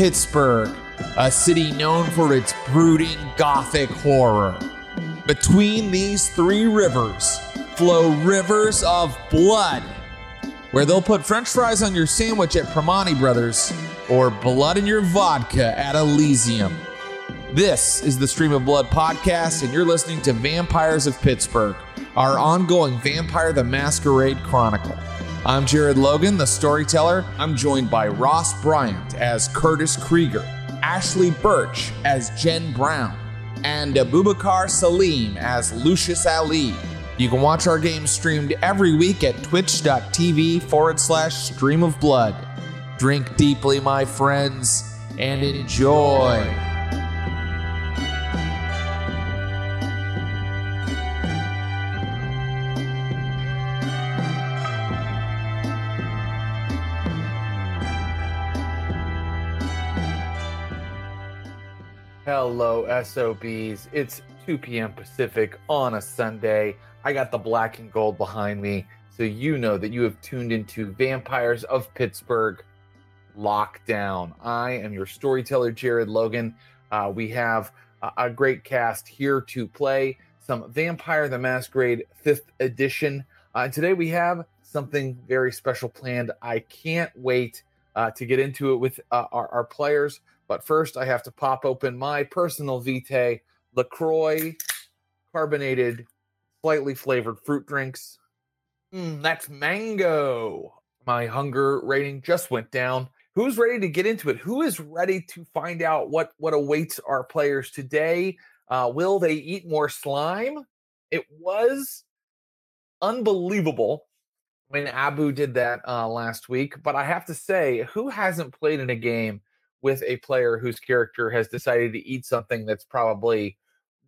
Pittsburgh, a city known for its brooding gothic horror. Between these three rivers flow rivers of blood, where they'll put french fries on your sandwich at Primanti Brothers or blood in your vodka at Elysium. This is the Stream of Blood podcast, and you're listening to Vampires of Pittsburgh, our ongoing Vampire the Masquerade Chronicle. I'm Jared Logan, the storyteller. I'm joined by Ross Bryant as Curtis Krieger, Ashly Burch as Jen Brown, and Abubakar Salim as Lucius Ali. You can watch our games streamed every week at twitch.tv forward slash stream of blood. Drink deeply, my friends, and enjoy. Hello, SOBs. It's 2 p.m. Pacific on a Sunday. I got the black and gold behind me, so you know that you have tuned into Vampires of Pittsburgh Lockdown. I am your storyteller, Jared Logan. Uh, we have a, a great cast here to play some Vampire the Masquerade 5th edition. Uh, and today we have something very special planned. I can't wait uh, to get into it with uh, our, our players. But first, I have to pop open my personal Vitae LaCroix carbonated, slightly flavored fruit drinks. Mm, that's mango. My hunger rating just went down. Who's ready to get into it? Who is ready to find out what what awaits our players today? Uh, will they eat more slime? It was unbelievable when Abu did that uh, last week. But I have to say, who hasn't played in a game with a player whose character has decided to eat something that's probably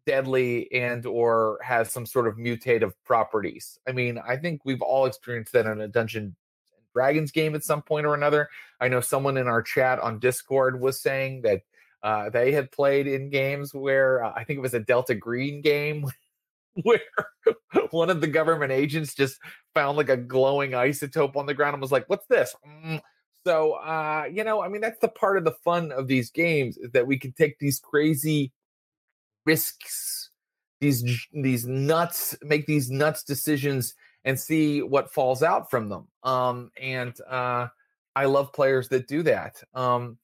deadly and or has some sort of mutative properties. I mean, I think we've all experienced that in a Dungeon Dragons game at some point or another. I know someone in our chat on Discord was saying that uh, they had played in games where uh, I think it was a Delta Green game where one of the government agents just found like a glowing isotope on the ground and was like, "What's this?" Mm, so, uh, you know, I mean, that's the part of the fun of these games is that we can take these crazy risks, these these nuts, make these nuts decisions, and see what falls out from them. Um, and uh, I love players that do that. Um,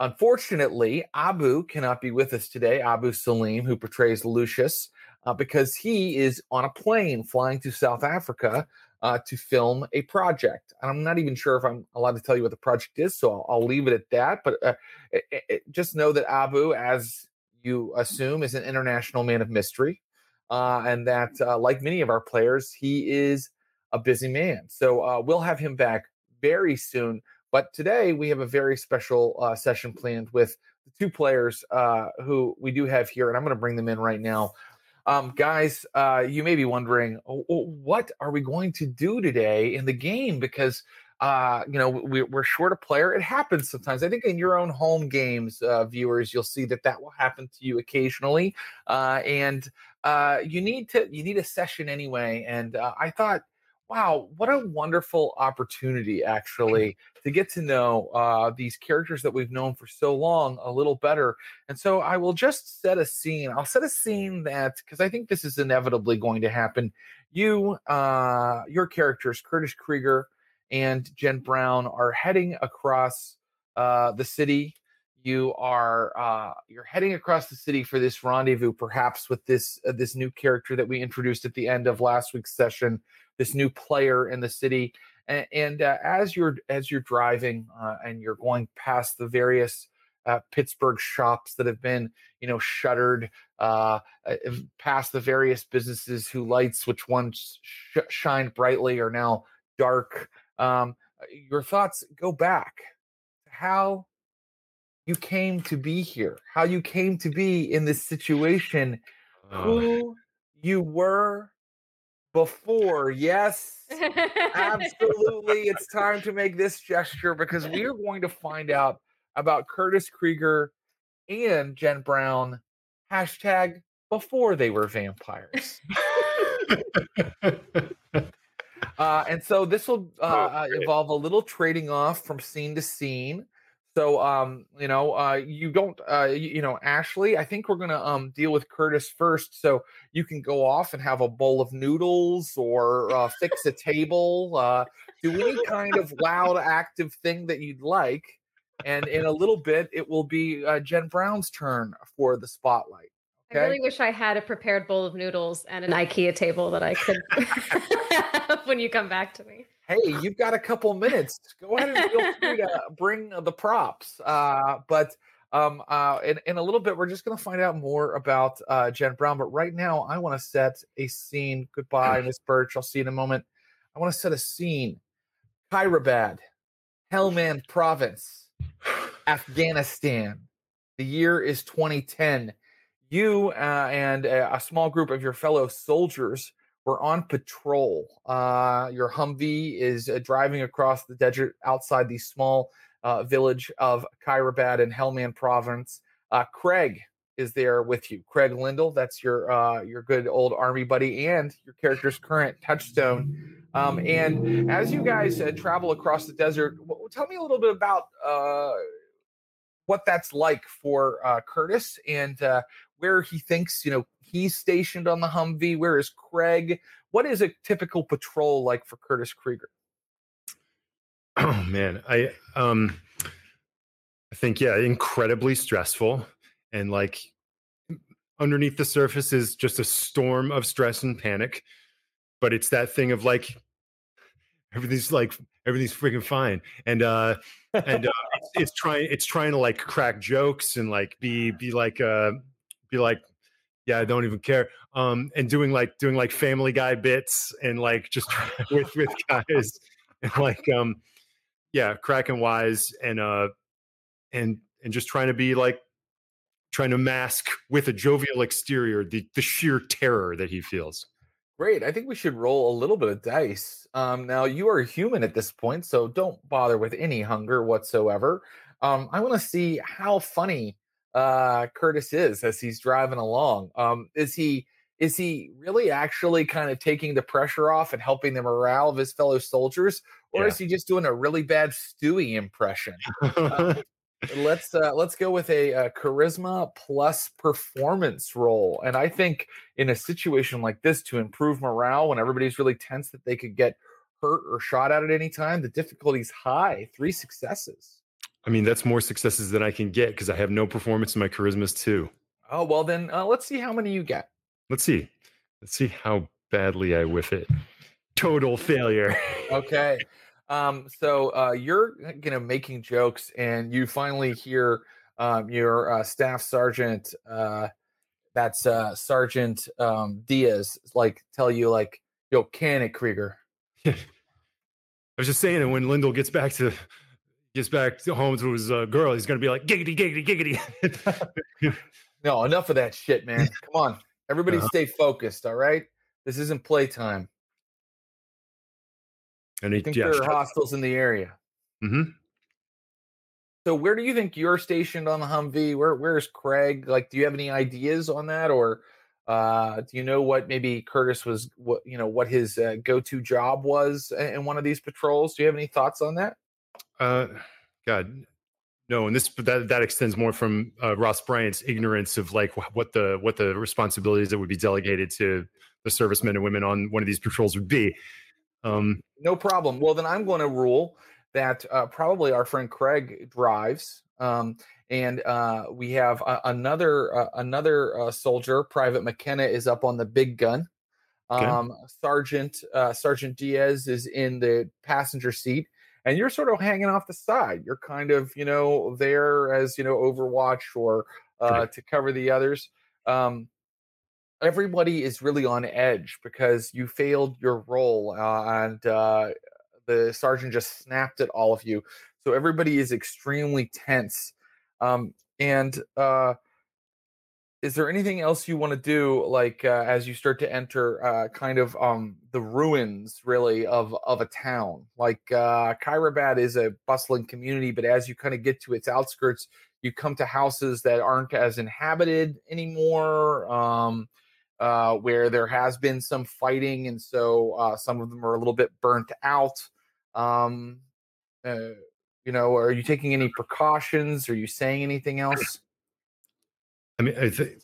unfortunately, Abu cannot be with us today. Abu Salim, who portrays Lucius, uh, because he is on a plane flying to South Africa uh, to film a project. And I'm not even sure if I'm allowed to tell you what the project is, so I'll, I'll leave it at that. But uh, it, it, just know that Abu, as you assume, is an international man of mystery, uh, and that, uh, like many of our players, he is a busy man. So uh, we'll have him back very soon. But today we have a very special uh, session planned with the two players who we do have here, and I'm going to bring them in right now. Um, guys, uh, you may be wondering, oh, oh, what are we going to do today in the game? Because uh, you know we, are short a player. It happens sometimes. I think in your own home games, uh, viewers, you'll see that that will happen to you occasionally, uh, and uh, you need to you need a session anyway. And uh, I thought wow, what a wonderful opportunity actually to get to know uh, these characters that we've known for so long a little better. And so I will just set a scene. I'll set a scene that because I think this is inevitably going to happen. You, uh, your characters, Curtis Krieger and Jen Brown, are heading across uh, the city. You are uh, you're heading across the city for this rendezvous, perhaps with this uh, this new character that we introduced at the end of last week's session, this new player in the city. And, and uh, as you're as you're driving uh, and you're going past the various uh, Pittsburgh shops that have been, you know, shuttered, uh, past the various businesses whose lights, which ones sh- shined brightly, are now dark. Um, your thoughts go back how you came to be here, how you came to be in this situation, who you were before. Yes, absolutely. it's time to make this gesture because we are going to find out about Curtis Krieger and Jen Brown. Hashtag before they were vampires. uh, and so this will uh, uh involve a little trading off from scene to scene. So, um, you know, uh, you don't, uh, you, you know, Ashly, I think we're gonna um deal with Curtis first, so you can go off and have a bowl of noodles or uh, fix a table, uh, do any kind of loud, active thing that you'd like, and in a little bit, it will be uh, Jen Brown's turn for the spotlight. I really wish I had a prepared bowl of noodles and an IKEA table that I could have when you come back to me. Hey, you've got a couple minutes. Go ahead and feel free to bring the props. Uh, but um, uh, in, in a little bit, we're just going to find out more about uh, Jen Brown. But right now, I want to set a scene. Goodbye, Miss Burch. I'll see you in a moment. I want to set a scene. Khyberabad, Helmand Province, Afghanistan. The year is 2010 you uh, and a, a, small group of your fellow soldiers were on patrol. Uh, your Humvee is uh, driving across the desert outside the small uh, village of Khyberabad in Helmand Province. Uh, Craig is there with you. Craig Lindell, that's your uh, your good old army buddy and your character's current touchstone. Um, and as you guys travel across the desert, tell me a little bit about what that's like for Curtis and where he thinks, you know, he's stationed on the Humvee. Where is Craig? What is a typical patrol like for Curtis Krieger? Oh man, I um I think yeah, incredibly stressful and like underneath the surface is just a storm of stress and panic. But it's that thing of like everything's like everything's freaking fine and uh and uh it's, it's trying it's trying to like crack jokes and like be be like uh be like, yeah, I don't even care. Um, and doing like doing like Family Guy bits and like just with with guys and like um, yeah, cracking wise and uh, and and just trying to be like trying to mask with a jovial exterior the the sheer terror that he feels. Great. I think we should roll a little bit of dice. Um, now you are human at this point, so don't bother with any hunger whatsoever. Um, I want to see how funny uh, Curtis is as he's driving along. Um, is he is he really actually kind of taking the pressure off and helping the morale of his fellow soldiers, or yeah. is he just doing a really bad Stewie impression? uh, let's uh, let's go with a, a, charisma plus performance roll, and I think in a situation like this, to improve morale when everybody's really tense that they could get hurt or shot at at any time, the difficulty's high. Three successes. I mean, that's more successes than I can get because I have no performance in my charismas too. Oh well, then uh, let's see how many you get. Let's see. Let's see how badly I whiff it. Total failure. okay. Um, so uh, you're you know making jokes, and you finally hear um, your uh, staff sergeant, uh, that's uh, Sergeant um, Diaz, like tell you like, "Yo, can it, Krieger." I was just saying, and when Lindell gets back to gets back to home to his uh, girl, he's gonna be like giggity, giggity, giggity. no, enough of that shit, man. Come on, everybody, uh-huh. stay focused. All right, this isn't playtime. And he, I think yeah, there are hostiles in the area. Mm-hmm. So, where do you think you're stationed on the Humvee? Where Where's Craig? Like, do you have any ideas on that, or uh, do you know what maybe Curtis was? What you know, what his uh, go-to job was in one of these patrols? Do you have any thoughts on that? Uh, God, no. And this that that extends more from uh, Ross Bryant's ignorance of like what the what the responsibilities that would be delegated to the servicemen and women on one of these patrols would be. Um, no problem. Well, then I'm going to rule that uh, probably our friend Craig drives. Um, and uh, we have uh, another uh, another uh, soldier, Private McKenna, is up on the big gun. Um, okay. Sergeant uh, Sergeant Diaz is in the passenger seat, and you're sort of hanging off the side. You're kind of, you know, there as, you know, Overwatch or uh, to cover the others. Um, everybody is really on edge because you failed your roll uh, and uh, the sergeant just snapped at all of you. So everybody is extremely tense. Um, and uh, is there anything else you want to do like uh, as you start to enter uh, kind of um, the ruins really of of a town like uh is a bustling community but as you kind of get to its outskirts you come to houses that aren't as inhabited anymore um, uh, where there has been some fighting and so uh, some of them are a little bit burnt out um, uh, you know, are you taking any precautions? Are you saying anything else? I mean, I think,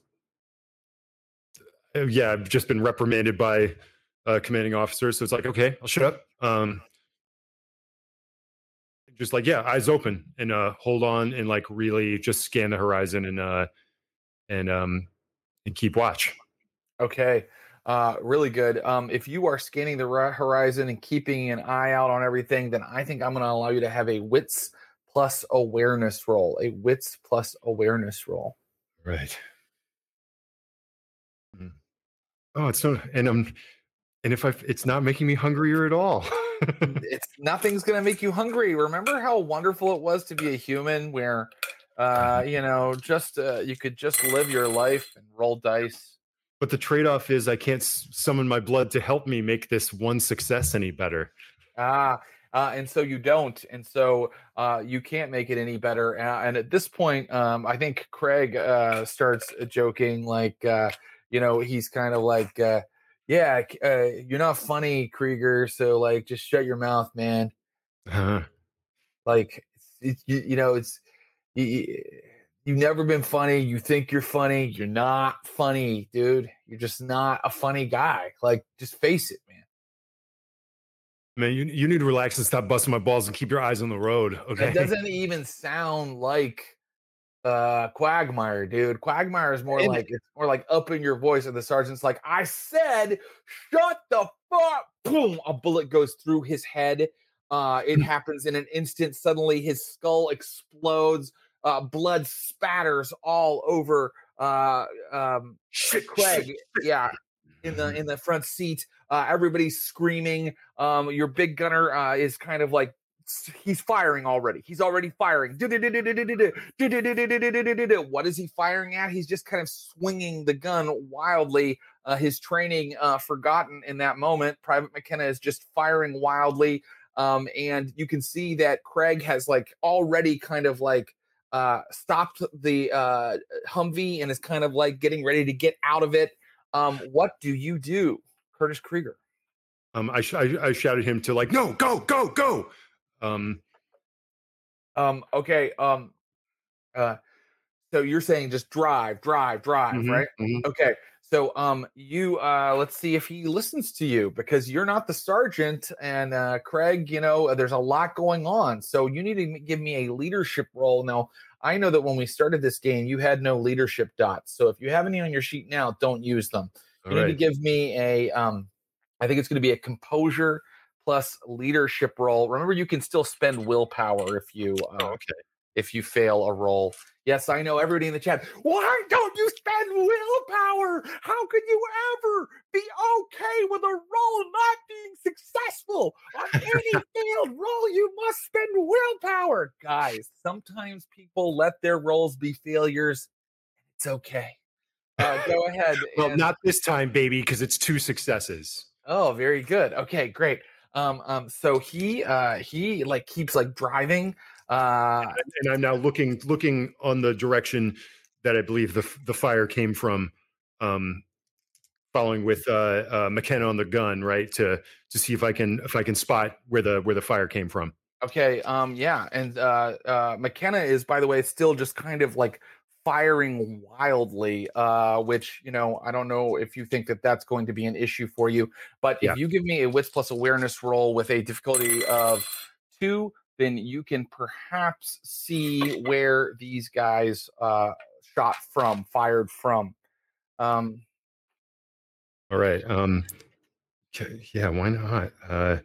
uh, yeah, I've just been reprimanded by uh, commanding officers, so it's like, okay, I'll shut up. Um, just like, yeah, eyes open and uh, hold on and like really just scan the horizon and uh, and um, and keep watch. Okay. Uh, really good. Um, if you are scanning the horizon and keeping an eye out on everything, then I think I'm going to allow you to have a wits plus awareness roll. A wits plus awareness roll. Right. Mm. Oh, it's so, and I'm, and if I, it's not making me hungrier at all. it's nothing's going to make you hungry. Remember how wonderful it was to be a human, where, uh, you know, just uh, you could just live your life and roll dice. but the trade-off is I can't s- summon my blood to help me make this one success any better. Ah, uh, and so you don't, and so uh, you can't make it any better. Uh, and at this point, um, I think Craig uh, starts joking, like uh, you know, he's kind of like, uh, "Yeah, uh, you're not funny, Krieger. So like, just shut your mouth, man. Uh, Like, it's, you, you know, it's you- you've never been funny. You think you're funny. You're not funny, dude. You're just not a funny guy. Like, just face it, man." man, you you need to relax and stop busting my balls and keep your eyes on the road. Okay. That doesn't even sound like uh Quagmire, dude. Quagmire is more And- like it's more like up in your voice, and the sergeant's like, I said, shut the fuck. Boom, a bullet goes through his head. Uh, it happens in an instant. Suddenly his skull explodes, uh, blood spatters all over uh um Craig. Yeah, in the in the front seat. Uh, everybody's screaming. Um, your big gunner uh, is kind of like he's firing already. He's already firing. What is he firing at? He's just kind of swinging the gun wildly. Uh, his training uh, forgotten in that moment. Private McKenna is just firing wildly, um, and you can see that Craig has like already kind of like uh, stopped the uh, Humvee and is kind of like getting ready to get out of it. Um, what do you do, Curtis Krieger? Um, I, sh- I I shouted him to like, no, go, go, go. Um, Um, okay. Um, uh, so you're saying just drive, drive, drive, mhm, right? mhm. Okay. So um, you uh, let's see if he listens to you because you're not the sergeant, and uh, Craig, you know, there's a lot going on. So you need to give me a leadership roll now. I know that when we started this game, you had no leadership dots. So if you have any on your sheet now, don't use them. All you need to give me a um i think it's going to be a composure plus leadership roll remember you can still spend willpower if you uh, Oh, okay. If you fail a roll yes i know everybody in the chat why don't you spend willpower how could you ever be okay with a roll not being successful on any failed roll you must spend willpower guys sometimes people let their rolls be failures it's okay uh, go ahead Well, and- not this time, baby, because it's two successes. Oh, very good. Okay, great. Um, um, so he uh he like keeps like driving. Uh and, and I'm now looking looking on the direction that I believe the the fire came from, um, following with uh, uh, McKenna on the gun, right to to see if I can if I can spot where the where the fire came from. okay, um, yeah, and uh uh McKenna is by the way still just kind of like firing wildly, uh, which you know, I don't know if you think that that's going to be an issue for you, but Yeah. if you give me a wits plus awareness roll with a difficulty of two, then you can perhaps see where these guys uh shot from, fired from. Um All right. Um, yeah, why not? Uh,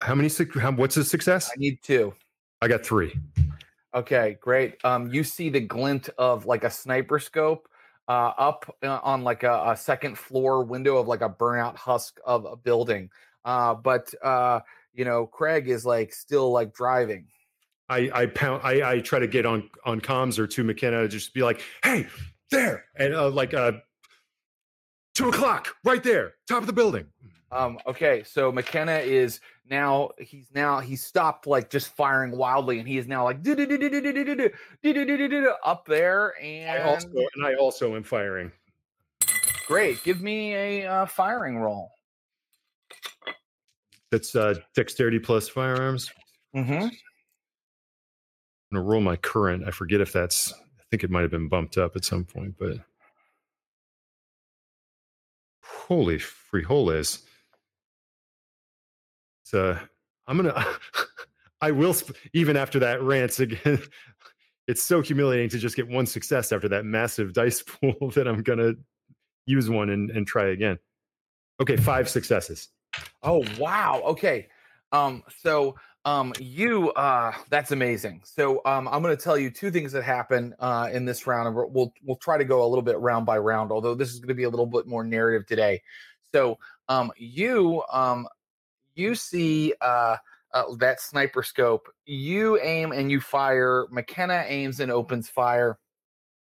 how many? How, what's a success? I need two. I got three. Okay, great. Um, you see the glint of like a sniper scope uh, up uh, on like a, a second floor window of like a burnout husk of a building. Uh, but uh, you know, Craig is like still like driving. I I pound. I I try to get on on comms or to McKenna, just be like, "Hey, there!" and uh, like uh, two o'clock, right there, top of the building. Um, okay, so McKenna is now he's now he's stopped like just firing wildly, and he is now like up there And I also and I also am firing. great. Give me a uh, firing roll. That's uh, dexterity plus firearms. Mm-hmm. I'm gonna roll my current. I forget if that's. I think it might have been bumped up at some point, but holy frijoles! So I'm gonna. I will sp- even after that rant again. It's so humiliating to just get one success after that massive dice pool that I'm gonna use one and, and try again. Okay, five successes. Oh wow. Okay. Um. So um. You uh. That's amazing. So um. I'm going to tell you two things that happen uh in this round, and we'll we'll, we'll try to go a little bit round by round. Although this is going to be a little bit more narrative today. So um. You um. You see uh. Uh, that sniper scope. You aim and you fire. McKenna aims and opens fire.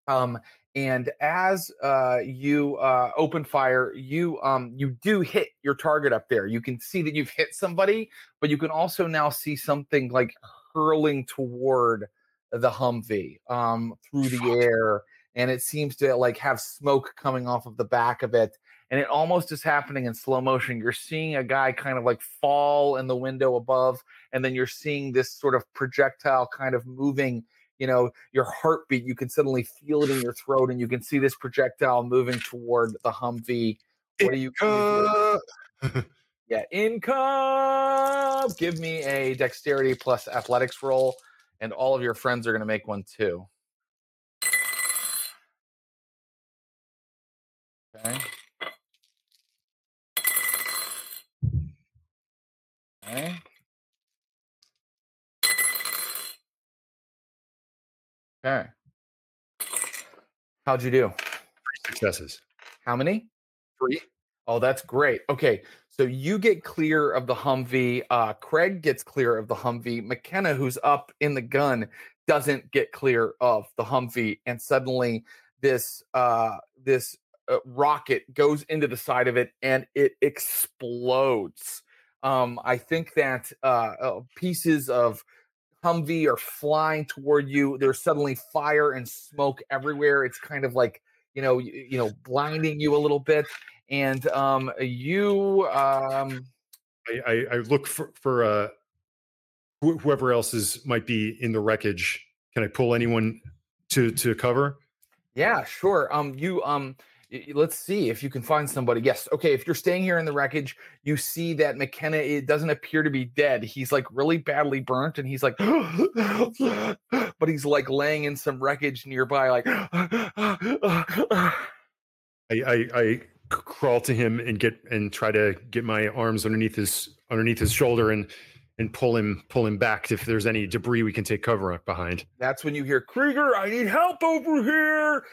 Um, and as uh, you uh, open fire, you um, you do hit your target up there. You can see that you've hit somebody, but you can also now see something like hurling toward the Humvee um, through the air, and it seems to like have smoke coming off of the back of it. And it almost is happening in slow motion. You're seeing a guy kind of like fall in the window above, and then you're seeing this sort of projectile kind of moving you know your heartbeat you can suddenly feel it in your throat and you can see this projectile moving toward the humvee. What do you, Uh, yeah income give me a dexterity plus athletics roll and all of your friends are going to make one too. Okay. Okay okay how'd you do Three successes. how many Three. Oh, that's great. Okay, so you get clear of the Humvee. Uh, Craig gets clear of the Humvee. McKenna, who's up in the gun, doesn't get clear of the Humvee, and suddenly this uh, this uh, rocket goes into the side of it, and it explodes. Um, I think that uh, uh, pieces of Humvee are flying toward you. There's suddenly fire and smoke everywhere. It's kind of like you know, you, you know, blinding you a little bit, and um, you um, I, I, I look for for uh, wh- whoever else is might be in the wreckage. Can I pull anyone to to cover? Yeah, sure. Um, you um, let's see if you can find somebody. Yes, okay. If you're staying here in the wreckage, you see that McKenna it doesn't appear to be dead. He's like really badly burnt, and he's like, but he's like laying in some wreckage nearby, like. I, I, I crawl to him and get and try to get my arms underneath his underneath his shoulder and and pull him pull him back if there's any debris we can take cover behind. That's when you hear Krieger, I need help over here.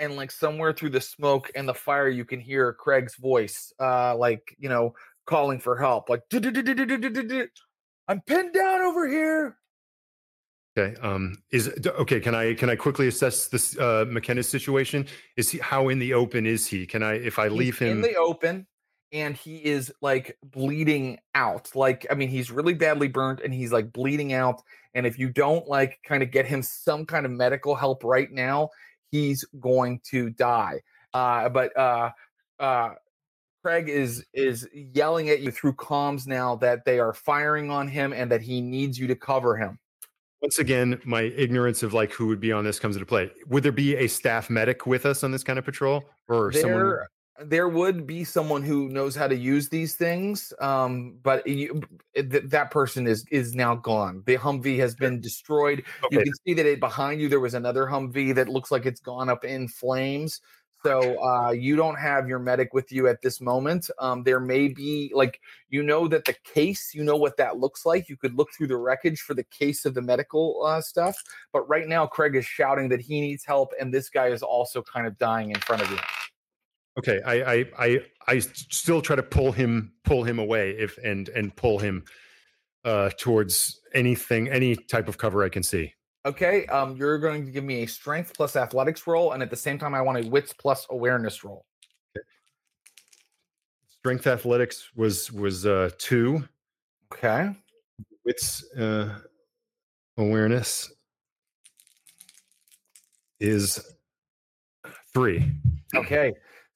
And like somewhere through the smoke and the fire, you can hear Craig's voice, uh, like you know, calling for help. Like I'm pinned down over here. Okay. Um. Is okay. Can I can I quickly assess this uh, McKenna's situation? Is he how in the open is he? Can I if I He's him in the open, and he is like bleeding out. Like I mean, he's really badly burnt, and he's like bleeding out. And if you don't like kind of get him some kind of medical help right now, he's going to die. Uh, but uh, uh, Craig is is yelling at you through comms now that they are firing on him and that he needs you to cover him. Once again, my ignorance of like who would be on this comes into play. Would there be a staff medic with us on this kind of patrol, or someone? There, would be someone who knows how to use these things, um, but you, th- that person is is now gone. The Humvee has been destroyed. You can see that it behind you there was another Humvee that looks like it's gone up in flames. So uh, you don't have your medic with you at this moment. Um, there may be like you know that the case, you know what that looks like. You could look through the wreckage for the case of the medical uh, stuff. But right now, Craig is shouting that he needs help, and this guy is also kind of dying in front of you. Okay, I I I still try to pull him pull him away if and and pull him uh towards anything any type of cover I can see. Okay, um, you're going to give me a strength plus athletics roll, and at the same time, I want a wits plus awareness roll. Strength athletics was was uh two. Okay, Wits uh awareness is three. okay.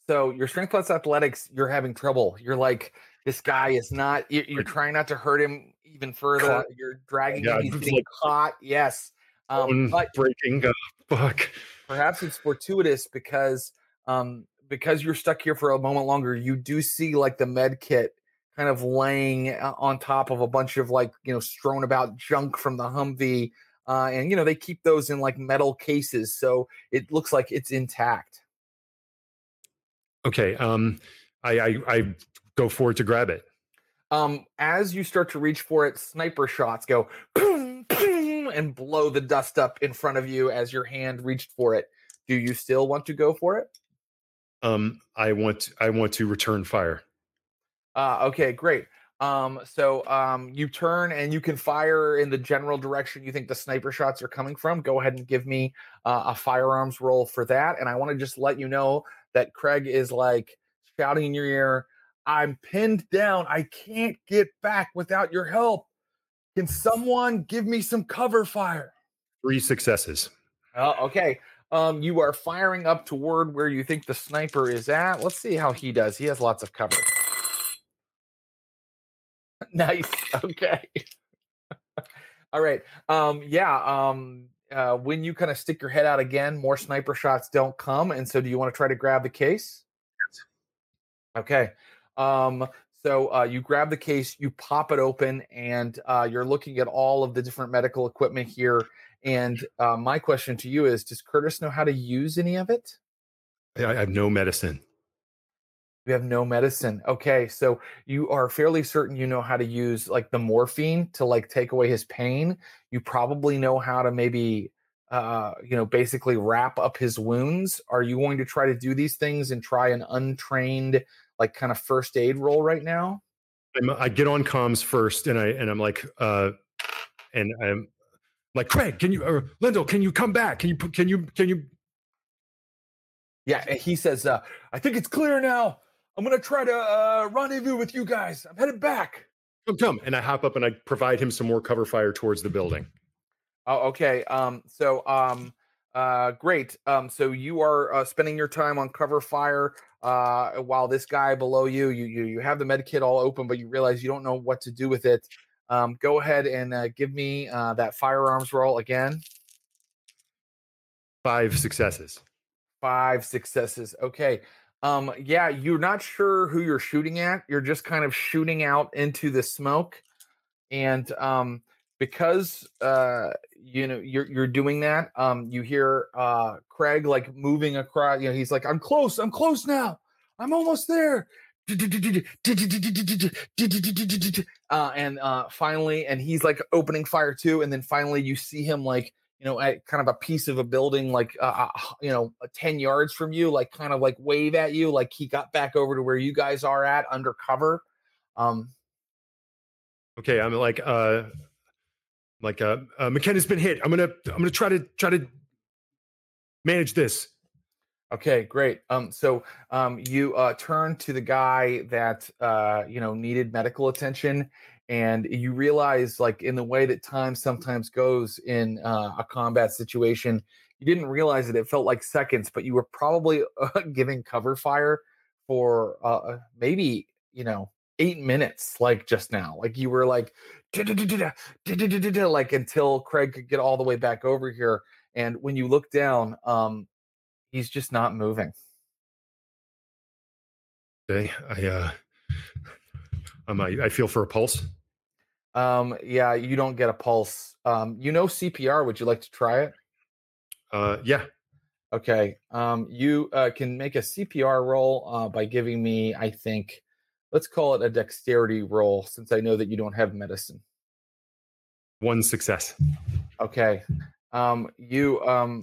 So your strength plus athletics, you're having trouble. You're like, this guy is not. you- You're trying not to hurt him even further. Caught. You're dragging Yeah, him. He's getting like- caught. Yes. Um, but breaking. Uh, fuck. perhaps it's fortuitous because um because you're stuck here for a moment longer you do see like the med kit kind of laying uh, on top of a bunch of like you know strewn about junk from the humvee uh, and you know they keep those in like metal cases so it looks like it's intact Okay. Um, I, I I go forward to grab it. um as you start to reach for it sniper shots go boom, boom, and blow the dust up in front of you as your hand reached for it do you still want to go for it Um, I want I want to return fire. Uh, okay, great. Um, so um, you turn and you can fire in the general direction you think the sniper shots are coming from. Go ahead and give me uh, a firearms roll for that. And I want to just let you know that Craig is like shouting in your ear, I'm pinned down. I can't get back without your help. Can someone give me some cover fire? Three successes. Oh, okay. Um, you are firing up toward where you think the sniper is at. Let's see how he does. He has lots of cover. nice. Okay. All right. Um, yeah. Um, uh, when you kind of stick your head out again, more sniper shots don't come. And so, do you want to try to grab the case? Okay. Um, so uh, you grab the case, you pop it open, and uh, you're looking at all of the different medical equipment here. And uh, my question to you is: Does Curtis know how to use any of it? I, I have no medicine. You have no medicine. Okay, so you are fairly certain you know how to use like the morphine to like take away his pain. You probably know how to maybe uh you know basically wrap up his wounds. Are you going to try to do these things and try an untrained like kind of first aid roll right now? I'm, I get on comms first, and I and I'm like, uh, and I'm like, Craig, can you or Lindell, can you come back? Can you can you can you? Yeah, and he says, uh, I think it's clear now. I'm gonna try to uh rendezvous with you guys. I'm headed back. Come, come, and I hop up and I provide him some more cover fire towards the building. Oh, okay. Um, so um, uh, great. Um, so you are uh, spending your time on cover fire uh, while this guy below you, you, you, you have the med kit all open, but you realize you don't know what to do with it. Um, go ahead and uh, give me uh, that firearms roll again. Five successes. Five successes. Okay. Um, yeah, you're not sure who you're shooting at. You're just kind of shooting out into the smoke, and um, because uh, you know you're you're doing that, um, you hear uh Craig like moving across. You know, he's like, "I'm close. I'm close now. I'm almost there." Uh, and uh, finally, and he's like opening fire too, and then finally you see him like you know, at kind of a piece of a building, like, uh, uh, you know, uh, 10 yards from you, like kind of like wave at you, like he got back over to where you guys are at undercover. Um, Okay, I'm like, uh, like, uh, uh McKenna's been hit. I'm gonna, I'm gonna try to try to manage this. okay, great. Um, so um, you uh, turn to the guy that, uh, you know, needed medical attention. And you realize, like, in the way that time sometimes goes in uh, a combat situation, you didn't realize that it felt like seconds, but you were probably uh, giving cover fire for uh, maybe, you know, eight minutes, like just now. Like you were like, like until Craig could get all the way back over here. And when you look down, um, he's just not moving. Okay, I, uh, um, I, I feel for a pulse. Um, yeah, you don't get a pulse. Um, you know CPR. Would you like to try it? Uh, yeah, Okay. Um, you uh, can make a CPR roll uh, by giving me, I think, let's call it a dexterity roll, since I know that you don't have medicine. one success. Okay. Um, you um,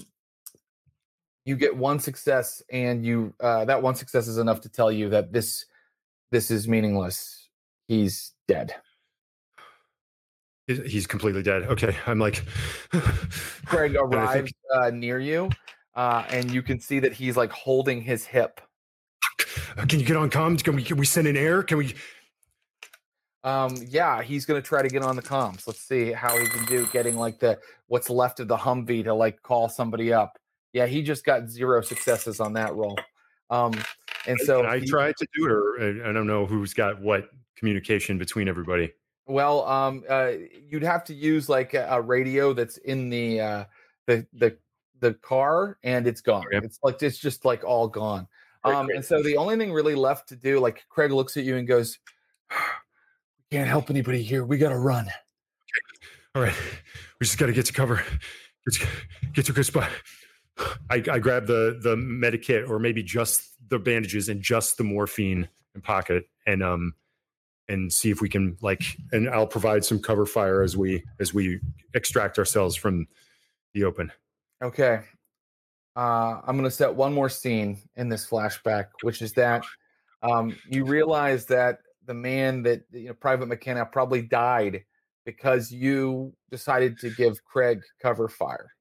you get one success, and you uh, that one success is enough to tell you that this this is meaningless. He's dead. He's completely dead. Okay, I'm like, And think- arrives uh, near you, uh, and you can see that he's like holding his hip. Can you get on comms? Can we can we send an air? Can we? Um, yeah, he's gonna try to get on the comms. Let's see how he can do getting like the what's left of the Humvee to like call somebody up. Yeah, he just got zero successes on that roll. Um, and so Can I he- tried to do it, or uh, I don't know who's got what communication between everybody. Well, um, uh, you'd have to use like a, a radio that's in the uh, the the the car, and it's gone. Okay. It's like it's just like all gone. Um, and so the only thing really left to do, like Craig looks at you and goes, "We can't help anybody here. We got to run." All right, we just got to get to cover. Get to, get to a good spot. I, I grab the the medikit or maybe just the bandages and just the morphine and pocket and um and see if we can like and I'll provide some cover fire as we as we extract ourselves from the open. Okay. Uh, I'm going to set one more scene in this flashback, which is that um, you realize that the man that you know, Private McKenna probably died because you decided to give Craig cover fire.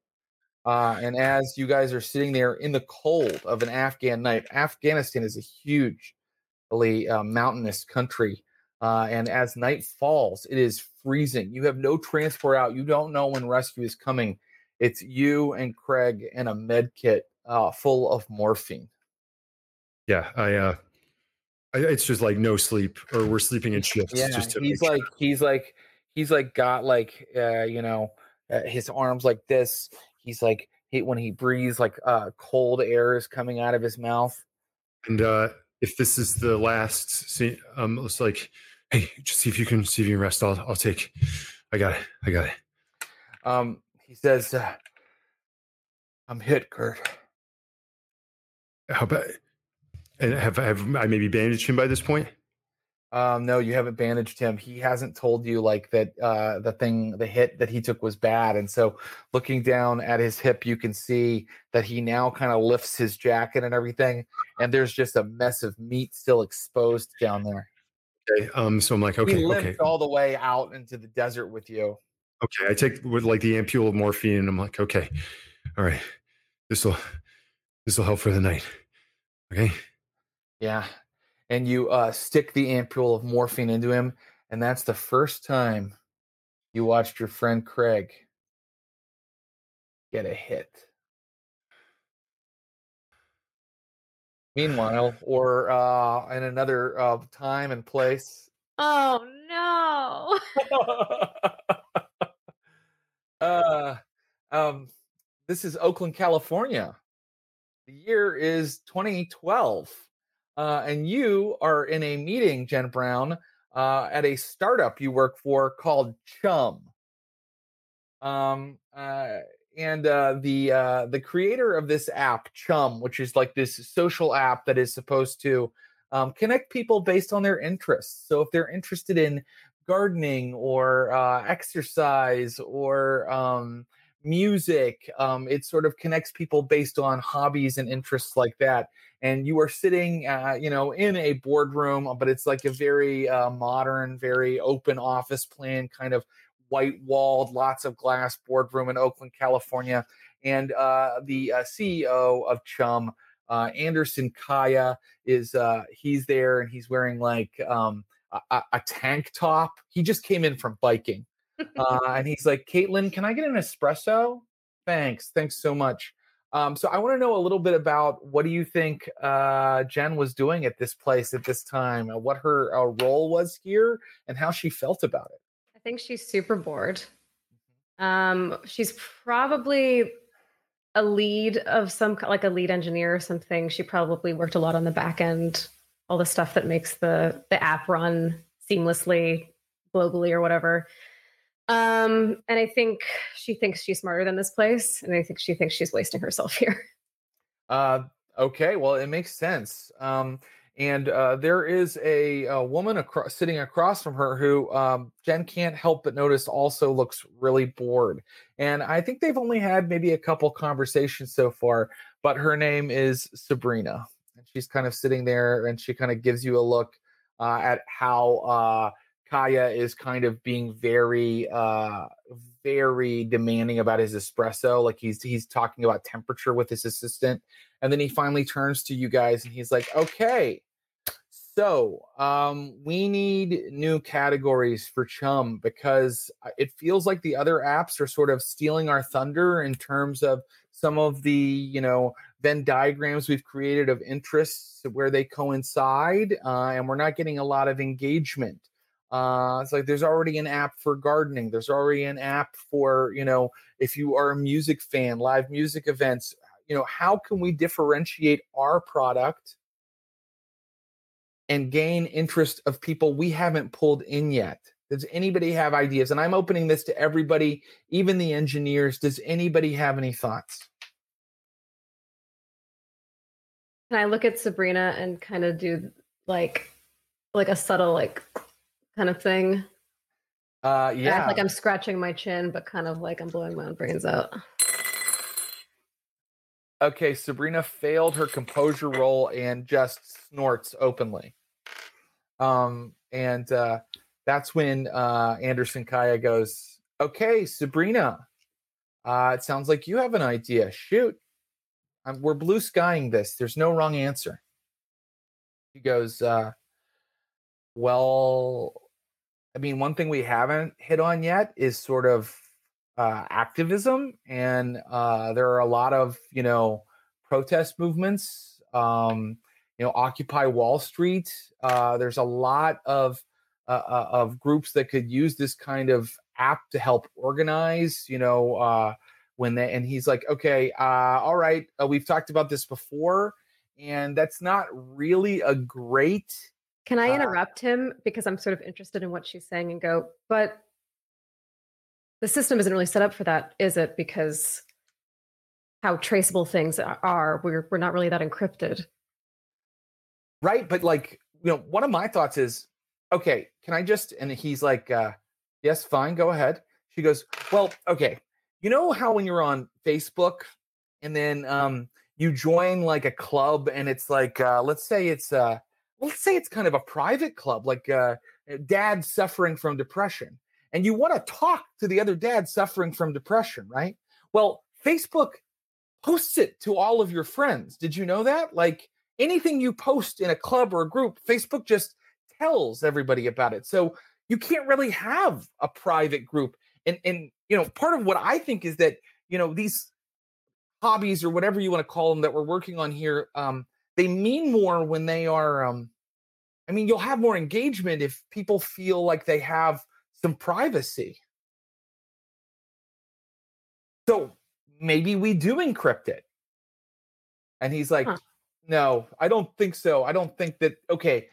Uh, and as you guys are sitting there in the cold of an Afghan night, Afghanistan is a hugely uh, mountainous country. Uh, and as night falls, it is freezing. You have no transport out. You don't know when rescue is coming. It's you and Craig and a med kit uh, full of morphine. Yeah, I uh I, it's just like no sleep or we're sleeping in shifts Yeah, he's like sure. he's like he's like got like uh, you know uh, his arms like this. He's like he, when he breathes, like uh, cold air is coming out of his mouth. and uh if this is the last scene um it's like hey just see if you can see if you can rest I'll I'll take I got it I got it Um, he says, uh, "I'm hit, Kurt." How about and have have I maybe bandaged him by this point? Um, no, you haven't bandaged him. He hasn't told you like that uh the thing the hit that he took was bad. And so looking down at his hip, you can see that he now kind of lifts his jacket and everything, and there's just a mess of meat still exposed down there. Okay. Um. So I'm like, okay, limped okay, all the way out into the desert with you. okay. I take with like the ampule of morphine, and I'm like, okay, all right, this will this will help for the night. Okay. Yeah. And you uh stick the ampule of morphine into him, and that's the first time you watched your friend Craig get a hit. Meanwhile, or uh in another uh time and place. Oh no. uh um this is Oakland, California. The year is 2012. Uh, and you are in a meeting, Jen Brown, uh, at a startup you work for called Chum. Um, uh, and uh, the uh, the creator of this app, Chum, which is like this social app that is supposed to um, connect people based on their interests. So if they're interested in gardening or uh, exercise or um, music, um, it sort of connects people based on hobbies and interests like that. And you are sitting uh, you know in a boardroom but it's like a very uh, modern very open office plan kind of white walled lots of glass boardroom in oakland california. And uh, the uh, ceo of chum uh, anderson kaya is uh, he's there and he's wearing like um, a- a tank top. He just came in from biking uh, and he's like caitlin can i get an espresso thanks thanks so much um, so I want to know a little bit about what do you think uh, Jen was doing at this place at this time, uh, what her uh, role was here, and how she felt about it. I think she's super bored. Um, she's probably a lead of some like a lead engineer or something. She probably worked a lot on the back end, all the stuff that makes the the app run seamlessly globally or whatever. Um, and I think she thinks she's smarter than this place, and I think she thinks she's wasting herself here. Uh, okay, well, it makes sense. Um, and uh, there is a, a woman acro- sitting across from her who um, Jen can't help but notice also looks really bored. And I think they've only had maybe a couple conversations so far, but her name is Sabrina. And she's kind of sitting there and she kind of gives you a look uh, at how uh, Kaya is kind of being very, uh, very demanding about his espresso. Like he's he's talking about temperature with his assistant, and then he finally turns to you guys and he's like, "Okay, so um, we need new categories for Chum because uh, it feels like the other apps are sort of stealing our thunder in terms of some of the you know Venn diagrams we've created of interests where they coincide, uh, and we're not getting a lot of engagement." Uh, it's like there's already an app for gardening. There's already an app for you know if you are a music fan, live music events. You know how can we differentiate our product and gain interest of people we haven't pulled in yet? Does anybody have ideas? And I'm opening this to everybody, even the engineers. Does anybody have any thoughts? Can I look at Sabrina and kind of do like like a subtle like kind of thing? Uh, Act yeah. like I'm scratching my chin, but kind of like I'm blowing my own brains out. Okay, Sabrina failed her composure roll and just snorts openly. Um, and uh, that's when uh, Anderson Kaya goes, "Okay, Sabrina, uh, it sounds like you have an idea. Shoot, um, we're blue skying this. There's no wrong answer." He goes, uh, "Well, I mean, one thing we haven't hit on yet is sort of uh, activism, and uh, there are a lot of you know protest movements. Um, you know, Occupy Wall Street. Uh, there's a lot of uh, uh, of groups that could use this kind of app to help organize. You know, uh, when they and he's like, okay, uh, all right, we've talked about this before, and that's not really a great Can I Uh, interrupt him because I'm sort of interested in what she's saying and go, but the system isn't really set up for that, is it? Because how traceable things are, we're we're not really that encrypted. right but like you know one of my thoughts is okay can i just and he's like uh yes fine go ahead she goes well okay you know how when you're on facebook and then um you join like a club and it's like uh let's say it's uh let's say it's kind of a private club like uh dad suffering from depression and you want to talk to the other dad suffering from depression right well facebook posts it to all of your friends did you know that like anything you post in a club or a group, Facebook just tells everybody about it. So you can't really have a private group. And and you know, part of what I think is that you know these hobbies or whatever you want to call them that we're working on here, um, they mean more when they are. Um, I mean, you'll have more engagement if people feel like they have some privacy. So maybe we do encrypt it. And he's like, Huh. no, I don't think so. I don't think that. Okay.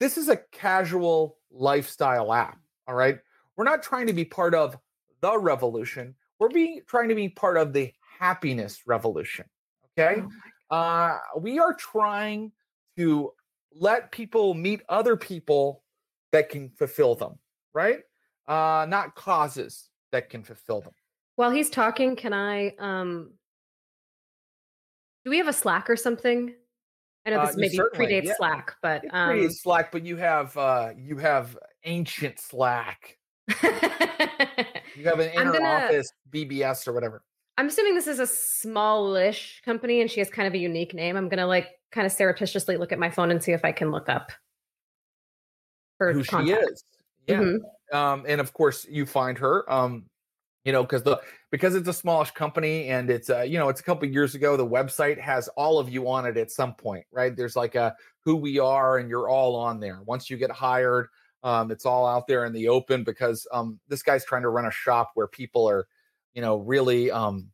This is a casual lifestyle app. All right. We're not trying to be part of the revolution. We're being trying to be part of the happiness revolution. Okay. Oh Uh, we are trying to let people meet other people that can fulfill them, right? Uh, not causes that can fulfill them. While he's talking, can I um do we have a Slack or something? I know Uh, this you maybe predates yeah. Slack, but It um creates Slack, but you have uh, you have ancient Slack. You have an inner gonna- office BBS or whatever. I'm assuming this is a smallish company and she has kind of a unique name. I'm gonna like kind of surreptitiously look at my phone and see if I can look up her Who she is? Yeah. Mhm. um, and of course you find her um you know because the because it's a smallish company and it's uh you know it's a couple years ago the website has all of you on it at some point right there's like a who we are and you're all on there once you get hired um it's all out there in the open because um this guy's trying to run a shop where people are you know really um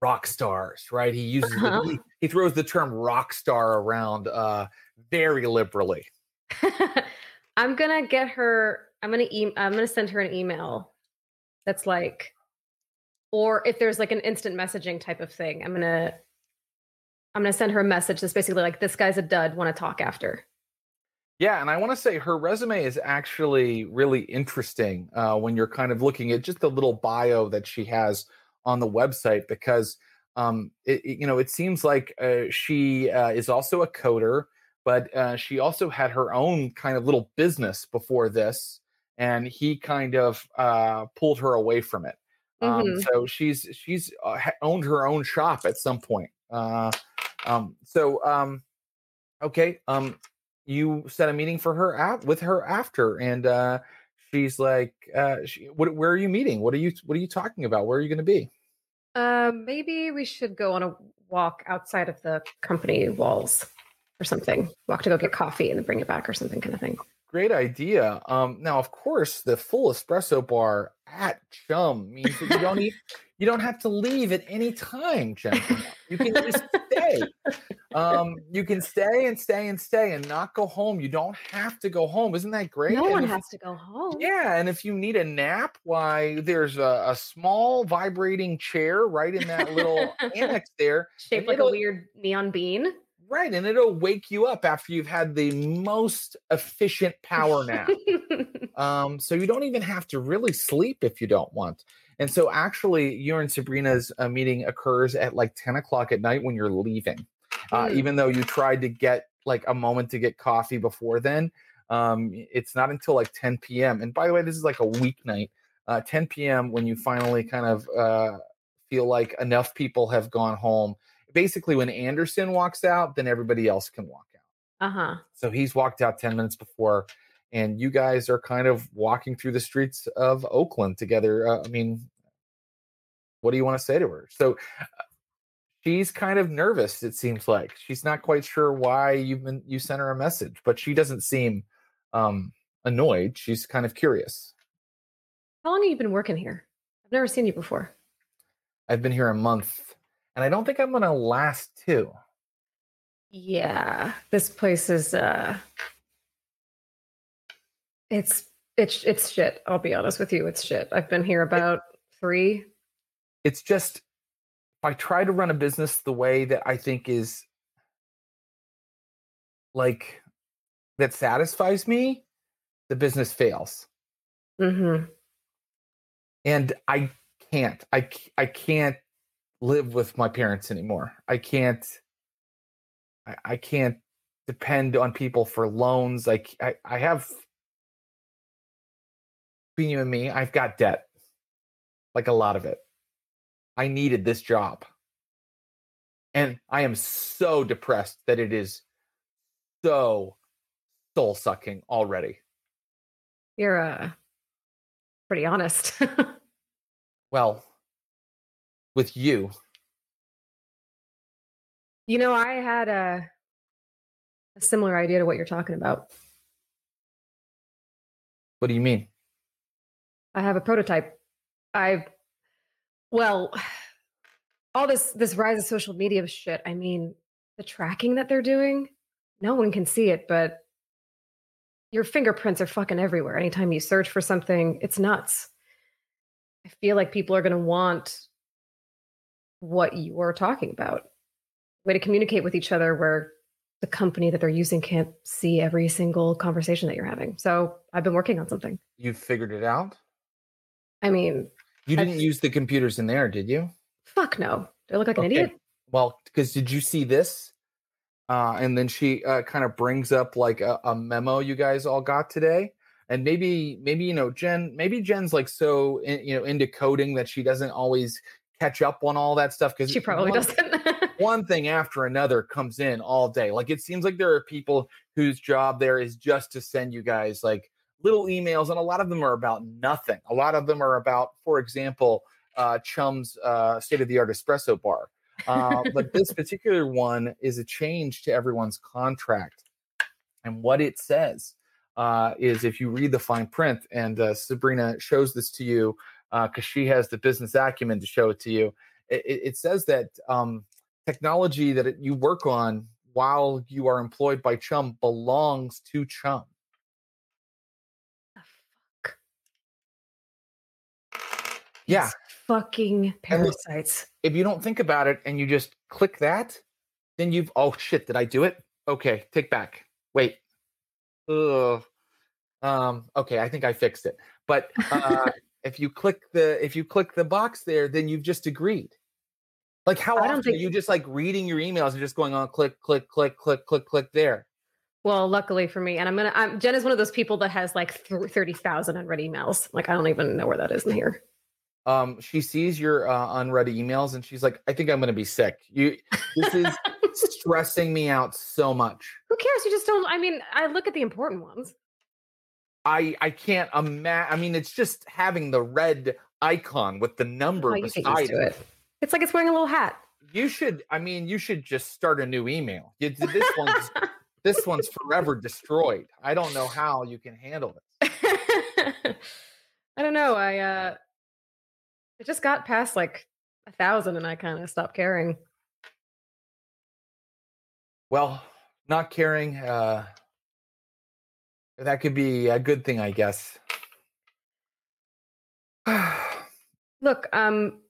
rock stars right he uses Uh-huh. he, he throws the term rock star around uh very liberally I'm gonna get her. I'm gonna e- I'm gonna send her an email that's like, or if there's like an instant messaging type of thing, I'm gonna I'm gonna send her a message that's basically like, "This guy's a dud. Want to talk after?" Yeah, and I want to say her resume is actually really interesting uh, when you're kind of looking at just the little bio that she has on the website because um, it, it- you know it seems like uh, she uh, is also a coder, but uh, she also had her own kind of little business before this, and he kind of uh, pulled her away from it. Um, Mhm. so she's she's uh, owned her own shop at some point. Uh, um, so um, okay, um, you set a meeting for her out with her after, and uh, she's like, uh, she, what, "Where are you meeting? What are you What are you talking about? Where are you going to be?" Uh, maybe we should go on a walk outside of the company walls or something. Walk to go get coffee and then bring it back or something kind of thing. great idea. Um, now, of course, the full espresso bar at Chum means that you don't eat, you don't have to leave at any time, gentlemen. You can just stay. Um, you can stay and stay and stay and not go home. You don't have to go home. Isn't that great? No And one if- has to go home. Yeah, and if you need a nap, why there's a, a small vibrating chair right in that little annex there. Shaped like a weird neon bean. Right, and it'll wake you up after you've had the most efficient power nap. Um, so you don't even have to really sleep if you don't want. And so actually, your and Sabrina's uh, meeting occurs at like 10 o'clock at night when you're leaving. Uh, Mm. even though you tried to get like a moment to get coffee before then, um, it's not until like 10 p.m. And by the way, this is like a weeknight, uh, 10 p.m. when you finally kind of uh, feel like enough people have gone home. Basically, when Anderson walks out, then everybody else can walk out. uh huh. So he's walked out 10 minutes before, and you guys are kind of walking through the streets of Oakland together. Uh, I mean, what do you want to say to her? So uh, she's kind of nervous, it seems like. She's not quite sure why you've been you sent her a message, but she doesn't seem um annoyed. She's kind of curious. How long have you been working here? I've never seen you before. I've been here a month, and I don't think I'm gonna last two. Yeah, this place is uh it's it's it's shit. I'll be honest with you, it's shit. I've been here about 3. it's just if I try to run a business the way that I think is like that satisfies me, the business fails. Mm-hmm. And I can't. I I can't live with my parents anymore. I can't I, I can't depend on people for loans. Like I, I have between you and me, I've got debt. Like a lot of it. I needed this job. And I am so depressed that it is so soul sucking already. You're uh pretty honest. Well, with you, you know, I had a a similar idea to what you're talking about. what do you mean? I have a prototype. I've well, all this this rise of social media shit. I mean, the tracking that they're doing, no one can see it, but your fingerprints are fucking everywhere. Anytime you search for something, it's nuts. I feel like people are going to want what you are talking about. Way to communicate with each other where the company that they're using can't see every single conversation that you're having. So I've been working on something. You figured it out? I mean, You I've- didn't use the computers in there, did you? Fuck no. Do I look like an Okay. idiot? Well, because did you see this? Uh, and then she uh, kind of brings up like a, a memo you guys all got today. And maybe, maybe you know, Jen. Maybe Jen's like so in, you know into coding that she doesn't always catch up on all that stuff. Because She probably doesn't. one thing after another comes in all day. Like it seems like there are people whose job there is just to send you guys like little emails, and a lot of them are about nothing. A lot of them are about, for example, uh, Chum's uh, state of the art espresso bar. Uh, but this particular one is a change to everyone's contract. And what it says uh, is if you read the fine print, and uh, Sabrina shows this to you because she has the business acumen to show it to you, it, it- it says that um, technology that it- you work on while you are employed by Chum belongs to Chum. Fuck. Yeah. These Fucking parasites. If you don't think about it and you just click that, then you've oh shit, did I do it? Okay, take back. Wait. Ugh. Um, okay, I think I fixed it. But uh if you click the if you click the box there, then you've just agreed. Like how I don't often are think- you just like reading your emails and just going on click, click, click, click, click, click there? Well, luckily for me, and I'm gonna. I'm, Jen is one of those people that has like th- thirty thousand unread emails. Like I don't even know where that is in here. um she sees your uh, unread emails and she's like i think i'm gonna be sick you this is stressing me out so much Who cares? You just don't. I mean, I look at the important ones. I i can't imagine i mean it's just having the red icon with the number Oh, beside it. it. It's like it's wearing a little hat. you should i mean you should just start a new email You- this one's this one's forever destroyed. I don't know how you can handle this. I don't know. I uh it just got past like a thousand and I kind of stopped caring. Well, not caring, uh that could be a good thing, I guess. Look, um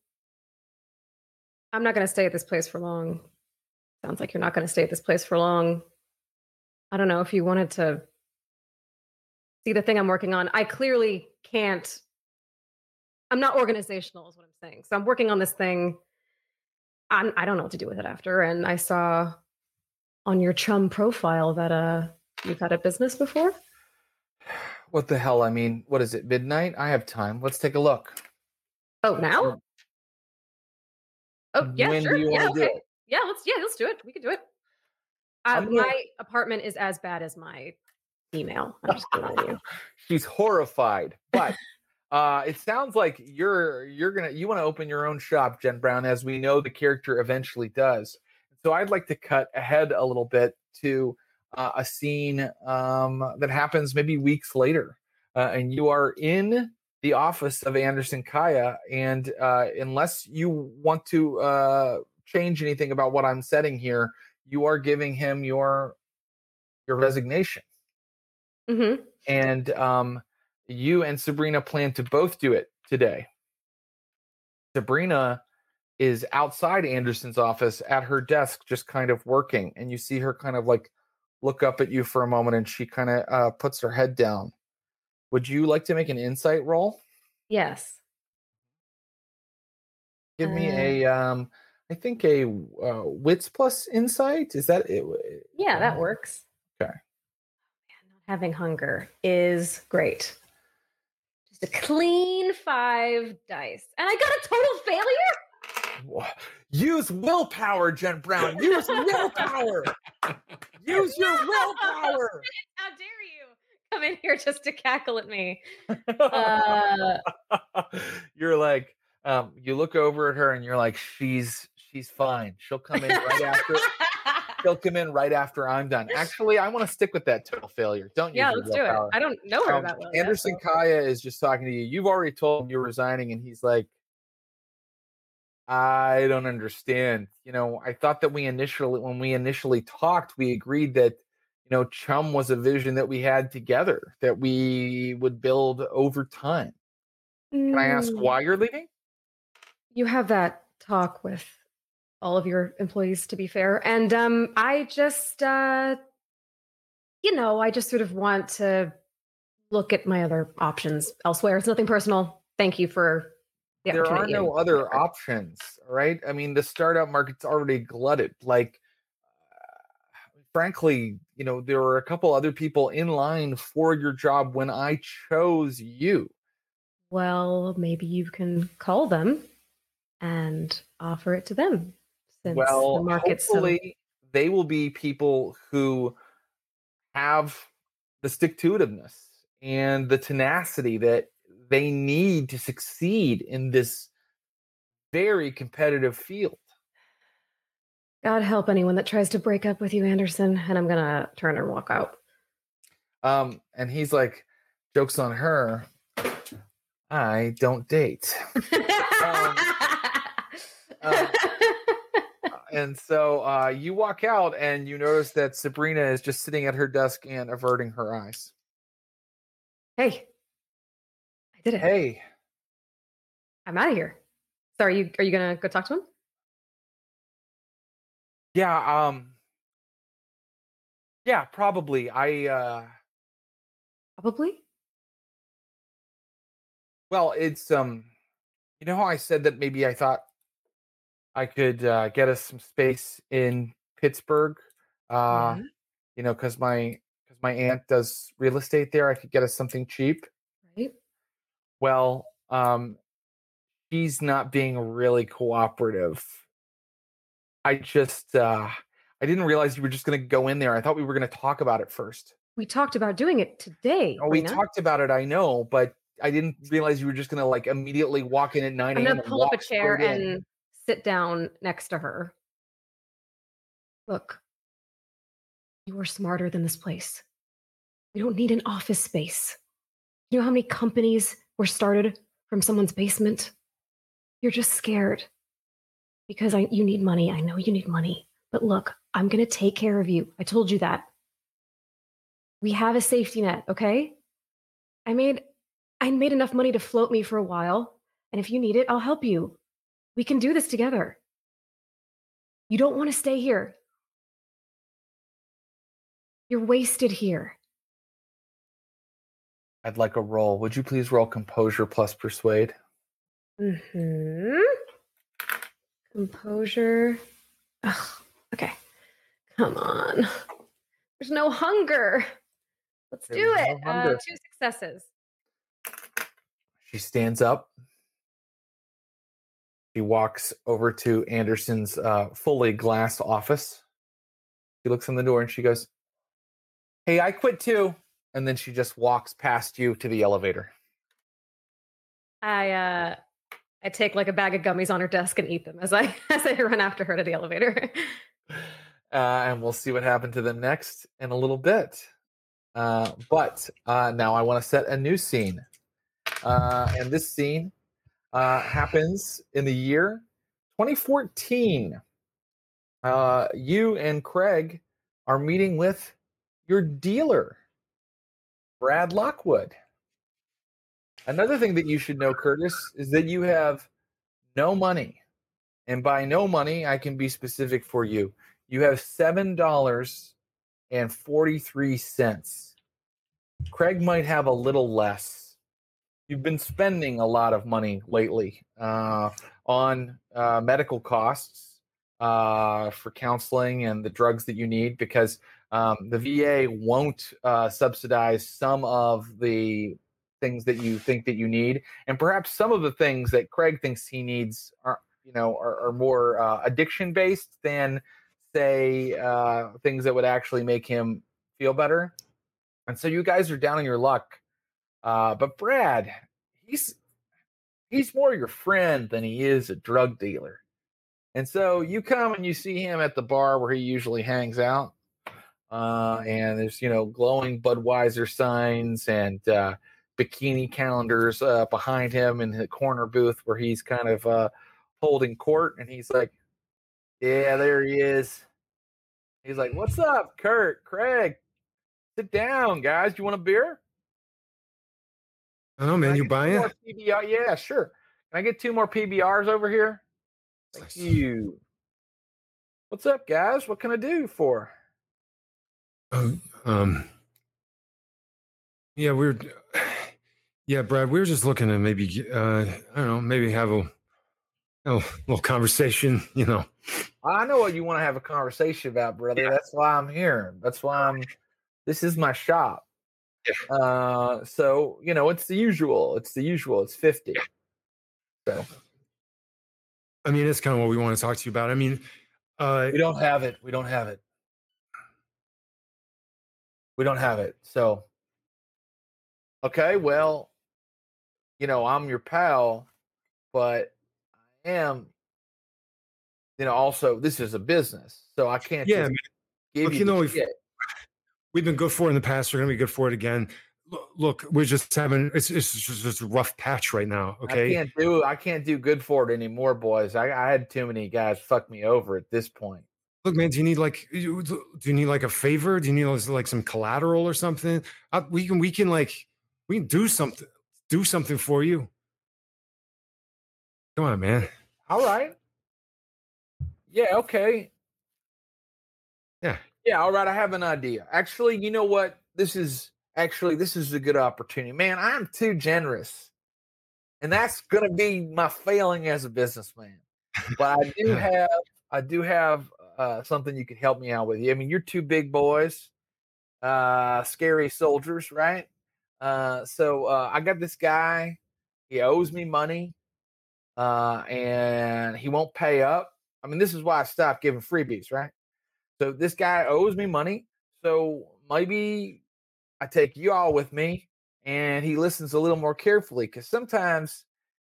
I'm not gonna stay at this place for long. Sounds like you're not gonna stay at this place for long. I don't know if you wanted to see the thing I'm working on. I clearly can't. I'm not organizational, is what I'm saying. So I'm working on this thing. I'm, I don't know what to do with it after. And I saw on your chum profile that uh you've had a business before. What the hell? I mean, what is it? Midnight? I have time. Let's take a look. Oh, now? Oh, yeah, when sure. do you yeah, okay. Yeah, let's yeah, let's do it. We can do it. Uh, I'm gonna- my apartment is as bad as my email. I'm just kidding you. She's horrified. But uh it sounds like you're you're gonna you want to open your own shop, Jen Brown, as we know the character eventually does. So I'd like to cut ahead a little bit to uh, a scene um that happens maybe weeks later. Uh, and you are in the office of Anderson Kaya, and uh, unless you want to uh, change anything about what I'm setting here, you are giving him your your resignation hmm and um, you and Sabrina plan to both do it today. Sabrina is outside Anderson's office at her desk, just kind of working, and you see her kind of like look up at you for a moment, and she kind of uh, puts her head down. Would you like to make an insight roll? Yes. Give me Uh, a, um, I think a uh, wits plus insight. Is that it? Yeah, that works. Okay. Having hunger is great. Just a clean five dice. And I got a total failure. Use willpower, Jen Brown. Use willpower. Use your willpower. How dare you come in here just to cackle at me? Uh, you're like, um, you look over at her and you're like, she's she's fine. She'll come in right after. She'll come in right after I'm done. Actually, I want to stick with that total failure. Don't use yeah, let's do it. I don't know her Um, that well. yet, Anderson so- Kaya is just talking to you. You've already told him you're resigning, and he's like, I don't understand. You know, I thought that we initially, when we initially talked, we agreed that, you know, Chum was a vision that we had together that we would build over time. Can I ask Mm, why you're leaving? You have that talk with all of your employees, to be fair. And um, I just, uh, you know, I just sort of want to look at my other options elsewhere. It's nothing personal. Thank you for the there are no other offered. options, right? I mean, the startup market's already glutted. Like, uh, frankly, you know, there were a couple other people in line for your job when I chose you. Well, maybe you can call them and offer it to them. Since well, the market's so hopefully, they will be people who have the stick to itiveness and the tenacity that they need to succeed in this very competitive field. God help anyone that tries to break up with you, Anderson. And I'm gonna turn and walk out. Um, and he's like, jokes on her. I don't date. Um, uh, and so uh, you walk out and you notice that Sabrina is just sitting at her desk and averting her eyes. hey, did it. Hey, I'm out of here. So are you are you gonna go talk to him? yeah, um, yeah, probably. I, uh, Probably. well, it's, um, you know how I said that maybe I thought I could uh, get us some space in Pittsburgh? Uh, Yeah. you know, because my because my aunt does real estate there. I could get us something cheap. Well, um, she's not being really cooperative. I just uh, I didn't realize you were just going to go in there. I thought we were going to talk about it first. We talked about doing it today. Oh, we talked about it. I know, but I didn't realize you were just going to like immediately walk in at nine I'm gonna and pull up a chair straight in. and sit down next to her. Look, You are smarter than this place. We don't need an office space. You know how many companies were started from someone's basement? You're just scared because I, you need money. I know you need money. But look, I'm going to take care of you. I told you that. We have a safety net, okay? I made I made enough money to float me for a while, and if you need it, I'll help you. We can do this together. You don't want to stay here. You're wasted here. I'd like a roll. Would you please roll composure plus persuade? Hmm. Composure. Ugh, okay. Come on. There's no hunger. Let's do There's no it. uh, two successes. She stands up. She walks over to Anderson's uh, fully glass office. She looks in the door and she goes, Hey, I quit too. And then she just walks past you to the elevator. I uh I take like a bag of gummies on her desk and eat them as I as I run after her to the elevator. Uh, and we'll see what happened to them next in a little bit. Uh, but uh, now I want to set a new scene. Uh, and this scene uh, happens in the year 2014. Uh, you and Craig are meeting with your dealer, Brad Lockwood. Another thing that you should know, Curtis, is that you have no money. And by no money, I can be specific for you. You have $7.43. Craig might have a little less. You've been spending a lot of money lately uh, on uh, medical costs uh, for counseling and the drugs that you need because um, the VA won't uh, subsidize some of the things that you think that you need, and perhaps some of the things that Craig thinks he needs are you know are, are more uh, addiction based than say uh, things that would actually make him feel better. And so you guys are down on your luck. Uh, but Brad, he's he's more your friend than he is a drug dealer. And so you come and you see him at the bar where he usually hangs out. Uh, and there's, you know, glowing Budweiser signs and uh, bikini calendars uh, behind him in the corner booth where he's kind of uh, holding court. And he's like, Yeah, there he is. He's like, What's up, Kurt, Craig? Sit down, guys. You want a beer? I don't know, Can I man. You buying? PBR? Yeah, sure. Can I get two more PBRs over here? Thank you. What's up, guys? What can I do for? Oh, um, yeah, we're, yeah, Brad, we were just looking to maybe, uh, I don't know, maybe have a, a little conversation, you know. I know what you want to have a conversation about, brother. Yeah. That's why I'm here. That's why I'm. This is my shop. Yeah. Uh, so you know, it's the usual. It's the usual. It's fifty. So I mean, it's kind of what we want to talk to you about. I mean, uh, we don't have it. We don't have it. We don't have it. So okay, well, you know, I'm your pal, but I am. You know, also this is a business, so I can't. yeah, look, you, you know, shit. we've been good for it in the past. We're going to be good for it again. Look, look, we're just having, it's, it's just, just a rough patch right now. Okay, I can't do I can't do good for it anymore, boys. I, I had too many guys fuck me over at this point. Look, man, do you need like, do you need like a favor? Do you need like some collateral or something? Uh, we can, we can like, we can do something, do something for you. Come on, man. All right. Yeah, okay. Yeah. Yeah, all right. I have an idea. Actually, you know what? This is actually this is a good opportunity. Man, I'm too generous. And that's gonna be my failing as a businessman. But I do have I do have uh, something you could help me out with. I mean, you're two big boys, uh, scary soldiers, right? Uh, so uh, I got this guy. He owes me money, uh, and he won't pay up. I mean, this is why I stopped giving freebies, right? So this guy owes me money. So maybe I take you all with me, and he listens a little more carefully because sometimes,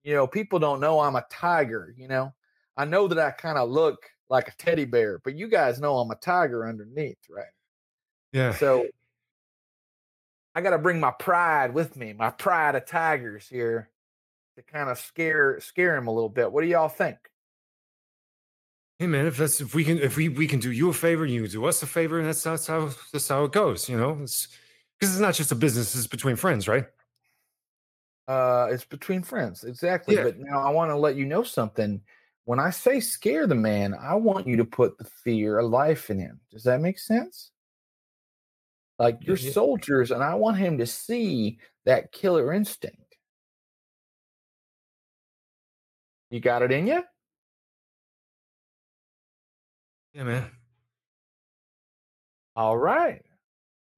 you know, people don't know I'm a tiger. You know, I know that I kind of look like a teddy bear, but you guys know I'm a tiger underneath, right? Yeah. So I got to bring my pride with me, my pride of tigers here to kind of scare scare him a little bit. What do y'all think? Hey man, if that's if we can if we we can do you a favor, and you do us a favor, and that's that's how that's how it goes, you know. It's because it's not just a business; it's between friends, right? Uh, it's between friends, exactly. Yeah. But now I want to let you know something. When I say scare the man, I want you to put the fear of life in him. Does that make sense? Like you're Yeah. soldiers, and I want him to see that killer instinct. You got it in you? Yeah, man. All right.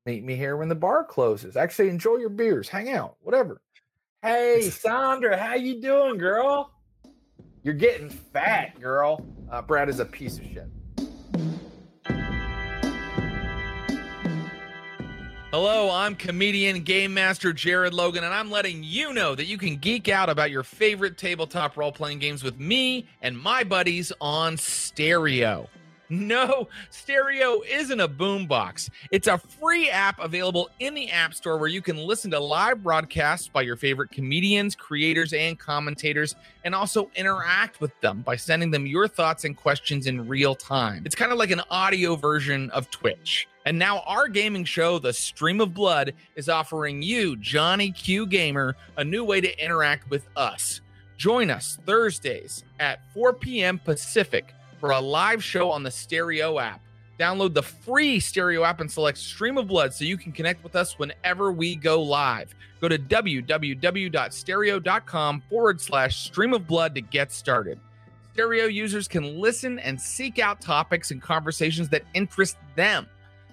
Meet me here when the bar closes. Actually, enjoy your beers, hang out, whatever. Hey, Sandra, how you doing, girl? You're getting fat, girl. Uh, Brad is a piece of shit. Hello, I'm comedian game master Jared Logan, and I'm letting you know that you can geek out about your favorite tabletop role playing games with me and my buddies on Stereo. No, Stereo isn't a boombox. It's a free app available in the App Store where you can listen to live broadcasts by your favorite comedians, creators, and commentators, and also interact with them by sending them your thoughts and questions in real time. It's kind of like an audio version of Twitch. And now our gaming show, The Stream of Blood, is offering you, Johnny Q Gamer, a new way to interact with us. Join us Thursdays at 4 p.m. Pacific for a live show on the Stereo app. Download the free Stereo app and select Stream of Blood so you can connect with us whenever we go live. Go to www.stereo.com forward slash stream of blood to get started. Stereo users can listen and seek out topics and conversations that interest them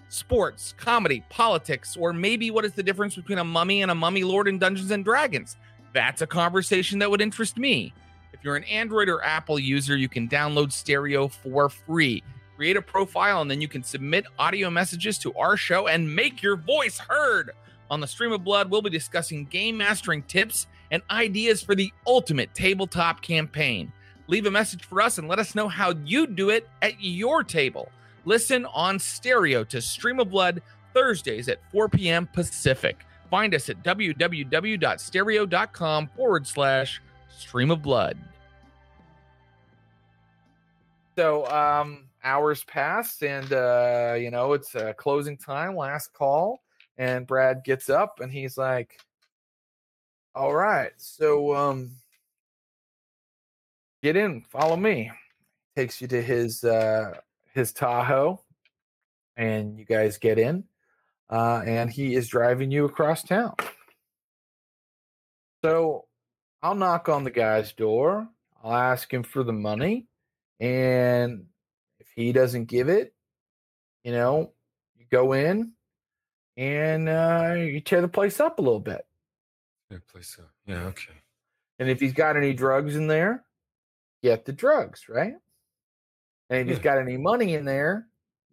sports, comedy, politics, or maybe what is the difference between a mummy and a mummy lord in Dungeons and Dragons? That's a conversation that would interest me. If you're an Android or Apple user, you can download Stereo for free. Create a profile and then you can submit audio messages to our show and make your voice heard. On the Stream of Blood, we'll be discussing game mastering tips and ideas for the ultimate tabletop campaign. Leave a message for us and let us know how you do it at your table. Listen on stereo to Stream of Blood Thursdays at 4 p.m. Pacific. Find us at www.stereo.com forward slash stream of blood. So, um, hours pass, and uh, you know it's uh, closing time, last call, and Brad gets up and he's like, "All right, so um, get in, follow me." Takes you to his uh, his Tahoe, and you guys get in, uh, and he is driving you across town. So, I'll knock on the guy's door. I'll ask him for the money. And if he doesn't give it, you know, you go in and uh, you tear the place up a little bit. Yeah, place up. Yeah, okay. And if he's got any drugs in there, get the drugs, right? And if he's Yeah. got any money in there,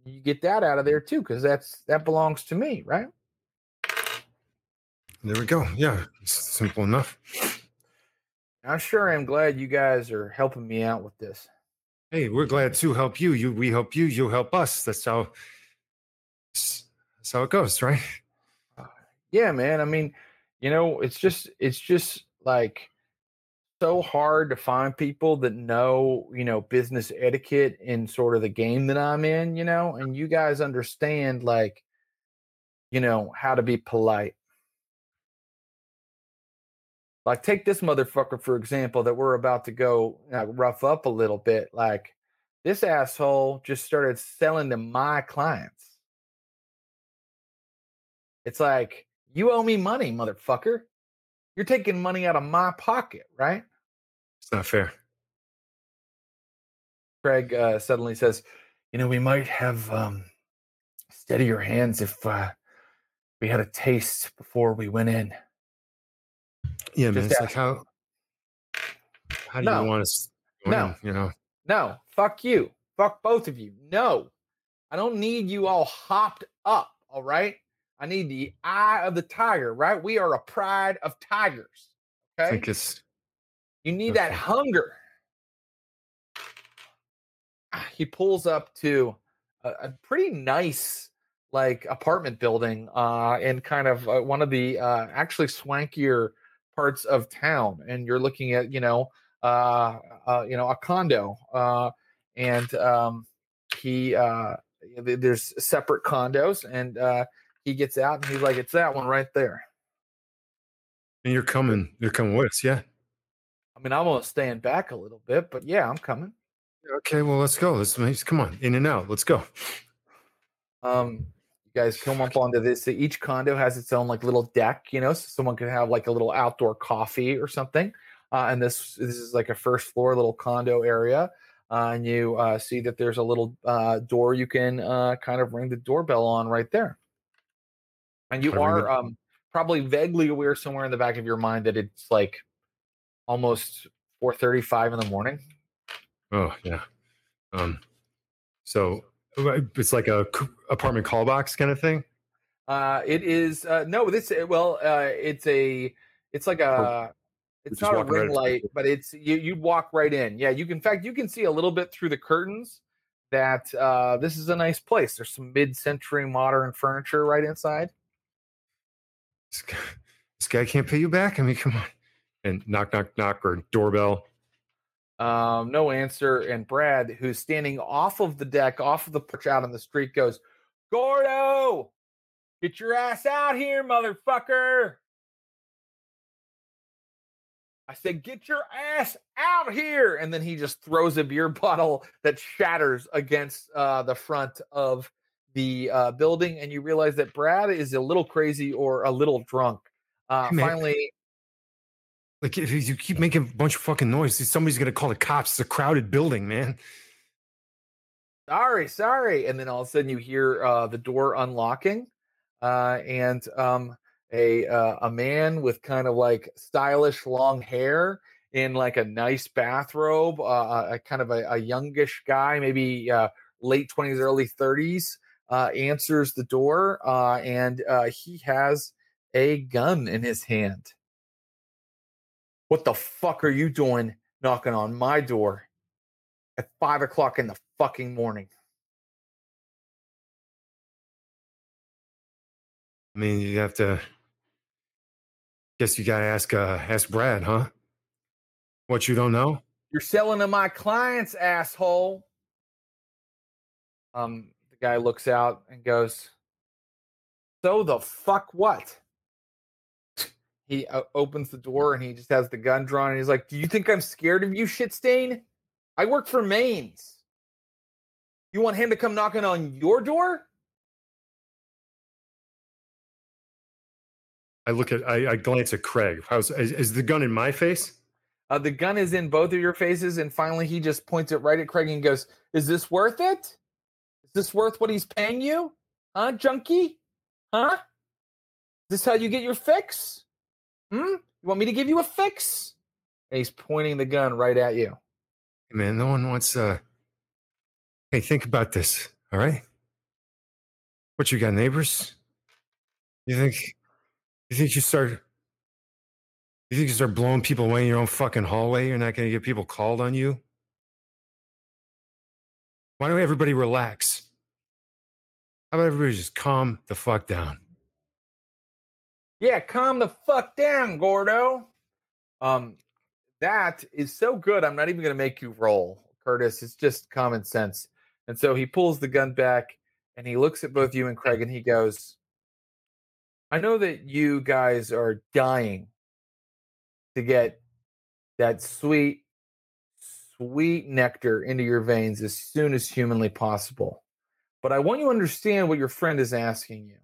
you get that out of there too, because that's that belongs to me, right? There we go. Yeah, it's simple enough. I sure am glad you guys are helping me out with this. Hey, we're glad to help you. You, we help you. You help us. That's how. That's how it goes, right? Uh, yeah man i mean you know it's just it's just like so hard to find people that know you know business etiquette in sort of the game that i'm in you know and you guys understand like you know how to be polite like take this motherfucker for example that we're about to go uh, rough up a little bit like this asshole just started selling to my clients it's like, you owe me money, motherfucker. You're taking money out of my pocket, right? It's not fair. Craig uh, suddenly says, you know, we might have um, steadier hands if uh, we had a taste before we went in. Yeah, man. Just It's like how. How do No. you want us? to No. You know. No, fuck you. Fuck both of you. No, I don't need you all hopped up. All right. I need the eye of the tiger, right? We are a pride of tigers. I Okay. think it's. You need that hunger. Ah, He pulls up to a, a pretty nice like apartment building uh, in kind of uh, one of the uh, actually swankier parts of town, and you're looking at you know uh, uh, you know a condo, uh, and um, he uh, there's separate condos, and uh, he gets out and he's like, "It's that one right there." And you're coming. You're coming with us, yeah. I mean, I'm gonna stand back a little bit, but yeah, I'm coming. Okay, well, let's go. Let's let's- come on, in and out. Let's go. Um, guys come up onto this. So Each condo has its own like little deck, you know, so someone could have like a little outdoor coffee or something. Uh, and this this is like a first floor little condo area. Uh, and you uh, see that there's a little uh, door you can uh, kind of ring the doorbell on right there. And you are um, probably vaguely aware somewhere in the back of your mind that it's like almost 4:35 in the morning. Oh yeah. Um. So it's like a apartment call box kind of thing. Uh, it is uh, no, this well, uh, it's a, it's like a, it's not a right ring the light, but it's you. You walk right in. Yeah, you can. In fact, you can see a little bit through the curtains that uh, this is a nice place. There's some mid-century modern furniture right inside. This guy, this guy can't pay you back. I mean, come on. And knock, knock, knock, or doorbell. Um, no answer. And Brad, who's standing off of the deck, off of the porch out on the street, goes, "Gordo, get your ass out here, motherfucker!" I said, "Get your ass out here!" And then he just throws a beer bottle that shatters against uh, the front of the uh, building, and you realize that Brad is a little crazy or a little drunk. Uh, finally, Like if you keep making a bunch of fucking noise, somebody's gonna call the cops. It's a crowded building, man. sorry, sorry. And then all of a sudden you hear uh, the door unlocking, uh, and um, a uh, a man with kind of like stylish long hair in like a nice bathrobe, uh, a kind of a, a youngish guy, maybe uh, late twenties, early thirties, uh, answers the door, uh, and uh, he has a gun in his hand. What the fuck are you doing knocking on my door at five o'clock in the fucking morning? I mean, you have to. Guess you gotta ask uh ask Brad, huh? What you don't know? You're selling to my clients, asshole. Um, the guy looks out and goes, So the fuck what? He uh, opens the door and he just has the gun drawn and he's like, Do you think I'm scared of you, shit stain? I work for Maine's. You want him to come knocking on your door? I look at I, I glance at Craig. How's is, is the gun in my face? Uh, the gun is in both of your faces, and finally he just points it right at Craig and goes, "Is this worth it? Is this worth what he's paying you, huh, junkie? Huh? Is this how you get your fix? Hmm? You want me to give you a fix?" And he's pointing the gun right at you. Hey, man, no one wants uh Hey, think about this, all right? What you got, neighbors? You think you think you start you think you start blowing people away in your own fucking hallway, you're not gonna get people called on you? Why don't everybody relax? How about everybody just calm the fuck down? Yeah, calm the fuck down, Gordo. Um, that is so good. I'm not even going to make you roll, Curtis. It's just common sense. And so he pulls the gun back and he looks at both you and Craig and he goes, I know that you guys are dying to get that sweet, sweet nectar into your veins as soon as humanly possible. But I want you to understand what your friend is asking you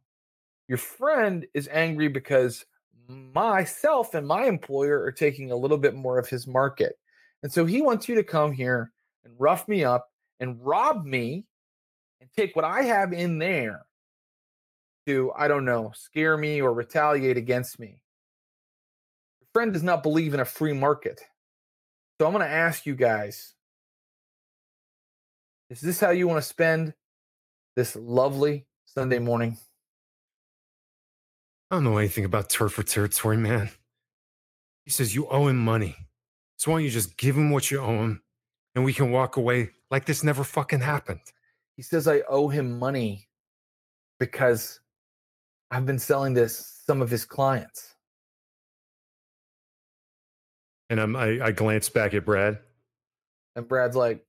your friend is angry because myself and my employer are taking a little bit more of his market. And so he wants you to come here and rough me up and rob me and take what I have in there to, I don't know, scare me or retaliate against me. Your friend does not believe in a free market. So I'm going to ask you guys is this how you want to spend this lovely Sunday morning? I don't know anything about turf or territory, man. He says you owe him money. So why don't you just give him what you owe him and we can walk away like this never fucking happened? He says I owe him money Because I've been selling this some of his clients. And I'm, I, I glance back at Brad. And Brad's like,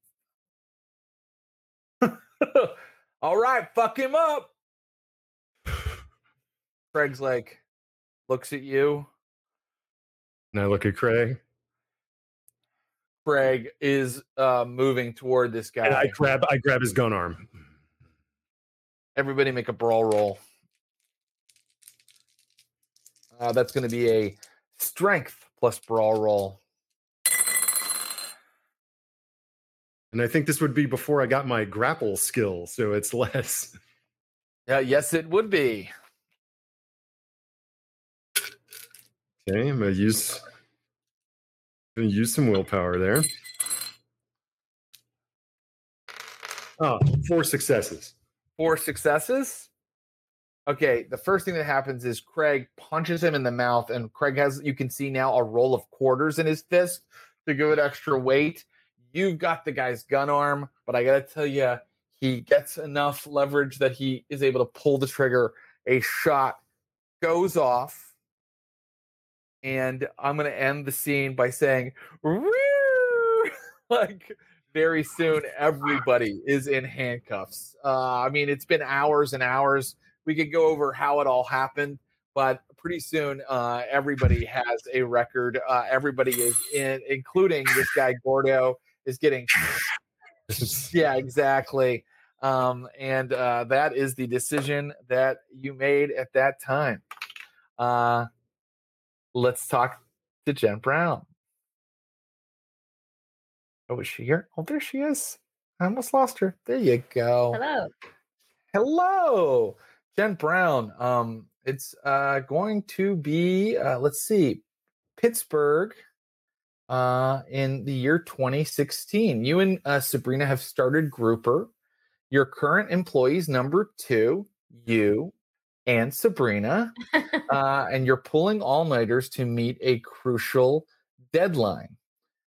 all right, fuck him up. Craig's like, looks at you. And I look at Craig. Craig is uh, moving toward this guy. And I grab I grab his gun arm. Everybody make a brawl roll. Uh, that's going to be a strength plus brawl roll. And I think this would be before I got my grapple skill, so it's less. Yeah, yes, it would be. Okay, I'm gonna use gonna use some willpower there. Oh, four successes. Four successes. Okay, the first thing that happens is Craig punches him in the mouth, and Craig has you can see now a roll of quarters in his fist to give it extra weight. You've got the guy's gun arm, but I gotta tell you, he gets enough leverage that he is able to pull the trigger. A shot goes off, and I'm gonna end the scene by saying, like very soon, everybody is in handcuffs. Uh, I mean, it's been hours and hours. We could go over how it all happened, but pretty soon, uh, everybody has a record. Uh, everybody is in, including this guy Gordo, is getting. yeah, exactly. Um, and uh, that is the decision that you made at that time. Let's talk to Jen Brown. Oh, is she here? Oh, there she is. I almost lost her. There you go. Hello. Hello, Jen Brown. Um, it's uh going to be uh let's see, Pittsburgh uh in the year 2016. You and uh, Sabrina have started Grouper. Your current employees number two, you and Sabrina, uh, and you're pulling all nighters to meet a crucial deadline.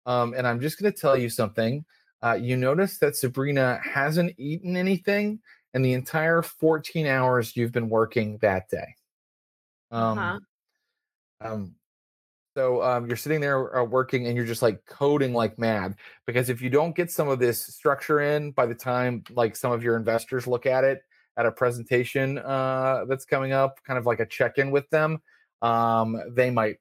Um, and I'm just going to tell you something. Uh, you notice that Sabrina hasn't eaten anything in the entire 14 hours you've been working that day. Um, Uh-huh. um, so um, you're sitting there uh, working and you're just like coding like mad because if you don't get some of this structure in by the time like some of your investors look at it at a presentation uh, that's coming up, kind of like a check in with them, um, they might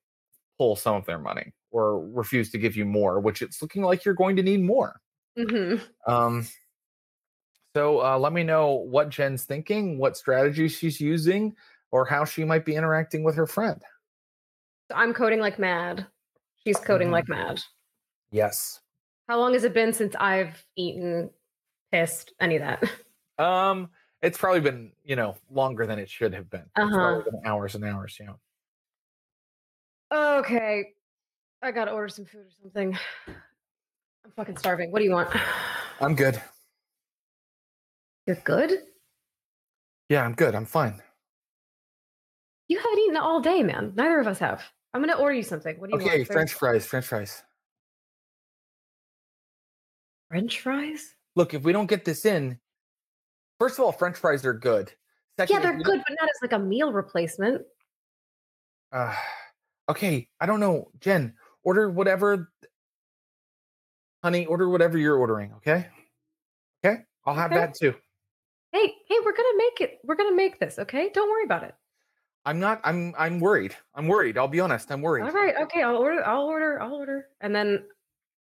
pull some of their money or refuse to give you more, which it's looking like you're going to need more. hmm Um, so uh, let me know what Jen's thinking, what strategy she's using, or how she might be interacting with her friend. I'm coding like mad. She's coding like mad. Yes. How long has it been since I've eaten, pissed, any of that? Um, it's probably been you know longer than it should have been. Uh-huh. probably been hours and hours. You know. Okay. I gotta order some food or something. I'm fucking starving. What do you want? I'm good. You're good? Yeah, I'm good. I'm fine. You haven't eaten all day, man. Neither of us have. I'm gonna order you something. What do you Okay, want? French fries. French fries. French fries? Look, if we don't get this in, first of all, French fries are good. Second, Yeah, they're good, but not as like a meal replacement. Uh, okay, I don't know, Jen. Order whatever, honey. Order whatever you're ordering. Okay. Okay, I'll have Okay. that too. Hey, hey, we're gonna make it. We're gonna make this, okay? Don't worry about it. I'm not. I'm. I'm worried. I'm worried. I'll be honest. I'm worried. All right, okay, I'll order, I'll order, I'll order. And then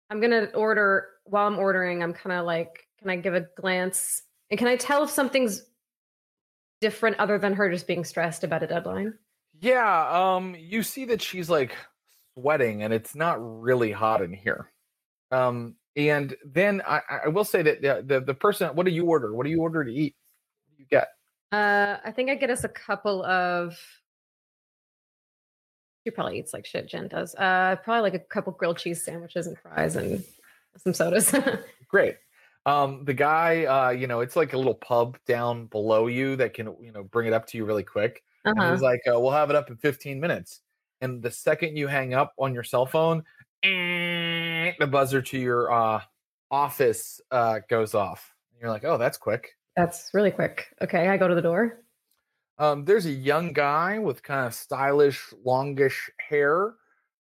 I'm gonna order while I'm ordering, I'm kind of like, can I give a glance? And can I tell if something's different other than her just being stressed about a deadline? Yeah. Um. You see that she's like sweating, and it's not really hot in here. Um. And then I, I will say that the, the the person. What do you order? What do you order to eat? What do you get? Uh, I think I get us a couple of. She probably eats like shit. Jen does. Uh, probably like a couple grilled cheese sandwiches and fries and some sodas. Great. Um, the guy, uh, you know, it's like a little pub down below you that can, you know, bring it up to you really quick. Uh-huh. he's like, uh, "We'll have it up in 15 minutes." And the second you hang up on your cell phone, eh, the buzzer to your uh, office uh, goes off. And you're like, "Oh, that's quick." That's really quick. Okay, I go to the door. Um, there's a young guy with kind of stylish, longish hair.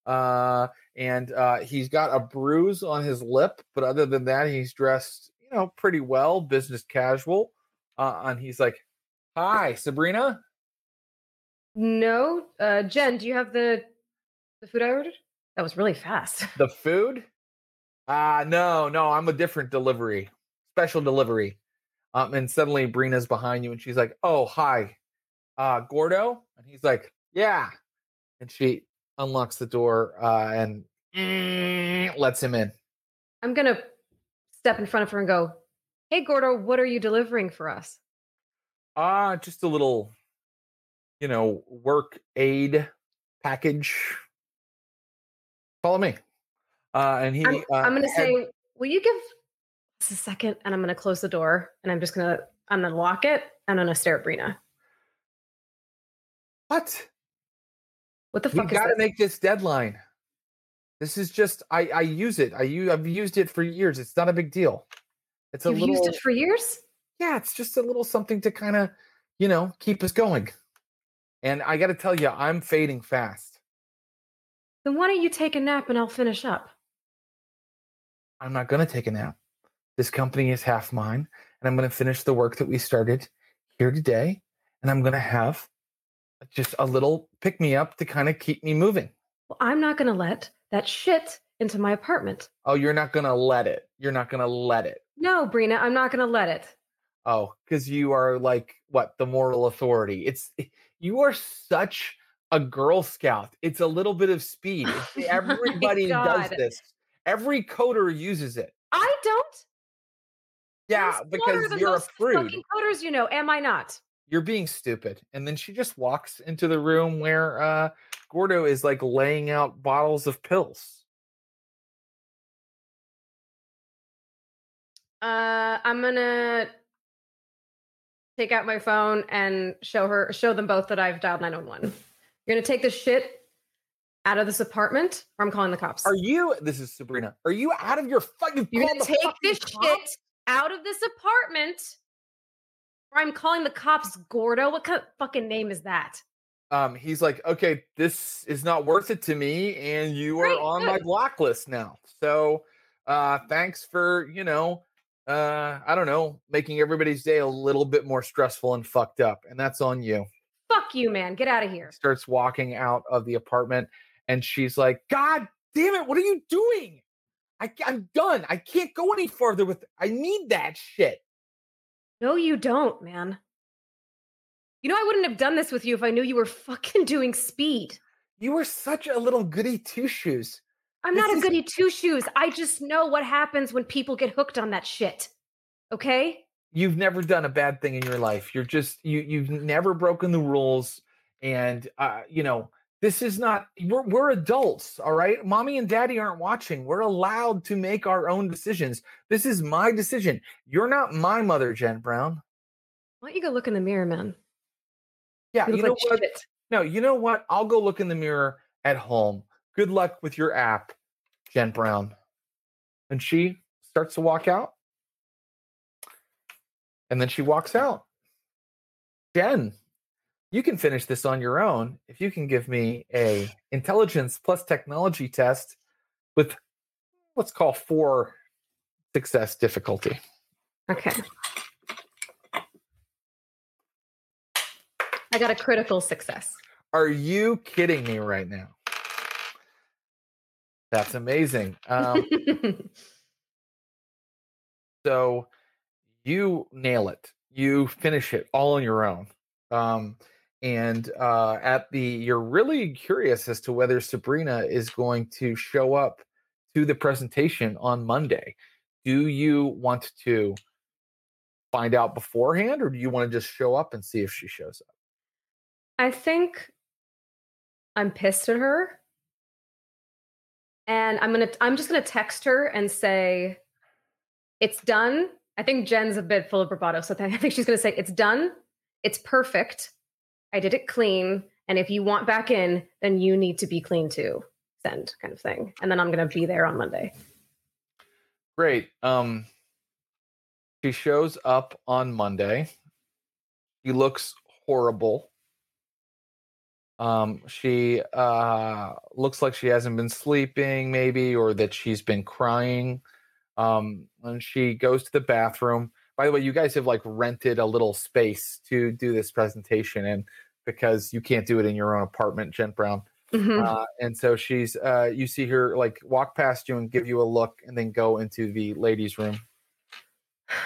Uh, and uh, he's got a bruise on his lip, but other than that, he's dressed, you know, pretty well, business casual. Uh, and he's like, "Hi, Sabrina." No, uh, Jen, do you have the the food I ordered? That was really fast. The food? Uh no, no, I'm a different delivery, special delivery. Um, and suddenly Brina's behind you, and she's like, "Oh, hi, uh, Gordo," and he's like, "Yeah," and she unlocks the door uh, and lets him in. I'm gonna step in front of her and go, "Hey, Gordo, what are you delivering for us?" Ah, uh, just a little, you know, work aid package. Follow me. Uh, and he, I'm, uh, I'm gonna had- say, "Will you give us a second? And I'm gonna close the door, and I'm just gonna I'm gonna lock it, and I'm gonna stare at Brina. "What? What the We fuck is got to make this deadline. This is just I I use it. I use I've used it for years. It's not a big deal. It's a You've little used it for years. yeah. It's just a little something to kind of you know keep us going. And I got to tell you, I'm fading fast. Then why don't you take a nap and I'll finish up? I'm not going to take a nap. This company is half mine, and I'm going to finish the work that we started here today. And I'm going to have just a little pick me up to kind of keep me moving. Well, I'm not gonna let that shit into my apartment. Oh, you're not going to let it. You're not going to let it. No, Brina, I'm not gonna let it. Oh, because you are like what the moral authority. It's you are such a Girl Scout. It's a little bit of speed. Oh Everybody does this. Every coder uses it. I don't. Yeah, I'm because you're a prude. Fucking coders, you know, am I not? You're being stupid. And then she just walks into the room where uh Gordo is like laying out bottles of pills. Uh, I'm gonna take out my phone and show her, show them both that I've dialed 911. You're gonna take this shit out of this apartment, or I'm calling the cops. Are you this is Sabrina? Are you out of your fucking You're gonna take this shit out of this apartment, or I'm calling the cops. Gordo, what kind of fucking name is that? Um he's like okay this is not worth it to me and you are Great, on my good. blacklist now so uh thanks for you know uh i don't know making everybody's day a little bit more stressful and fucked up and that's on you Fuck you, man. Get out of here. starts walking out of the apartment and she's like god damn it what are you doing I, i'm done i can't go any further with i need that shit No, you don't, man. You know, I wouldn't have done this with you if I knew you were fucking doing speed. you are such a little goody two shoes I'm This not a goody two shoes. I just know what happens when people get hooked on that shit. Okay? you've never done a bad thing in your life you're just you you've never broken the rules and uh you know this is not we're, we're adults all right mommy and daddy aren't watching we're allowed to make our own decisions this is my decision you're not my mother jen brown Why don't you go look in the mirror, man? Yeah You you know like what? shit. no you know what? I'll go look in the mirror at home. Good luck with your app jen brown. And she starts to walk out. And then she walks out. Jen you can finish this on your own if you can give me a intelligence plus technology test with let's call four success difficulty. Okay. Got a critical success. are you kidding me right now? That's amazing. Um, so you nail it. You finish it all on your own. Um, and uh, at the you're really curious as to whether sabrina is going to show up to the presentation on monday. Do you want to find out beforehand or do you want to just show up and see if she shows up I think I'm pissed at her. And I'm gonna I'm just gonna text her and say it's done. I think Jen's a bit full of bravado, so I think she's gonna say it's done. It's perfect. I did it clean. And if you want back in, then you need to be clean too. Send kind of thing. And then I'm gonna be there on Monday. Great. Um she shows up on Monday. She looks horrible. Um, she uh, looks like she hasn't been sleeping, maybe, or that she's been crying. Um, and she goes to the bathroom. By the way, you guys have like rented a little space to do this presentation, and because you can't do it in your own apartment, Jen Brown. Mhm. Uh, and so she's, uh, you see her like walk past you and give you a look, and then go into the ladies' room.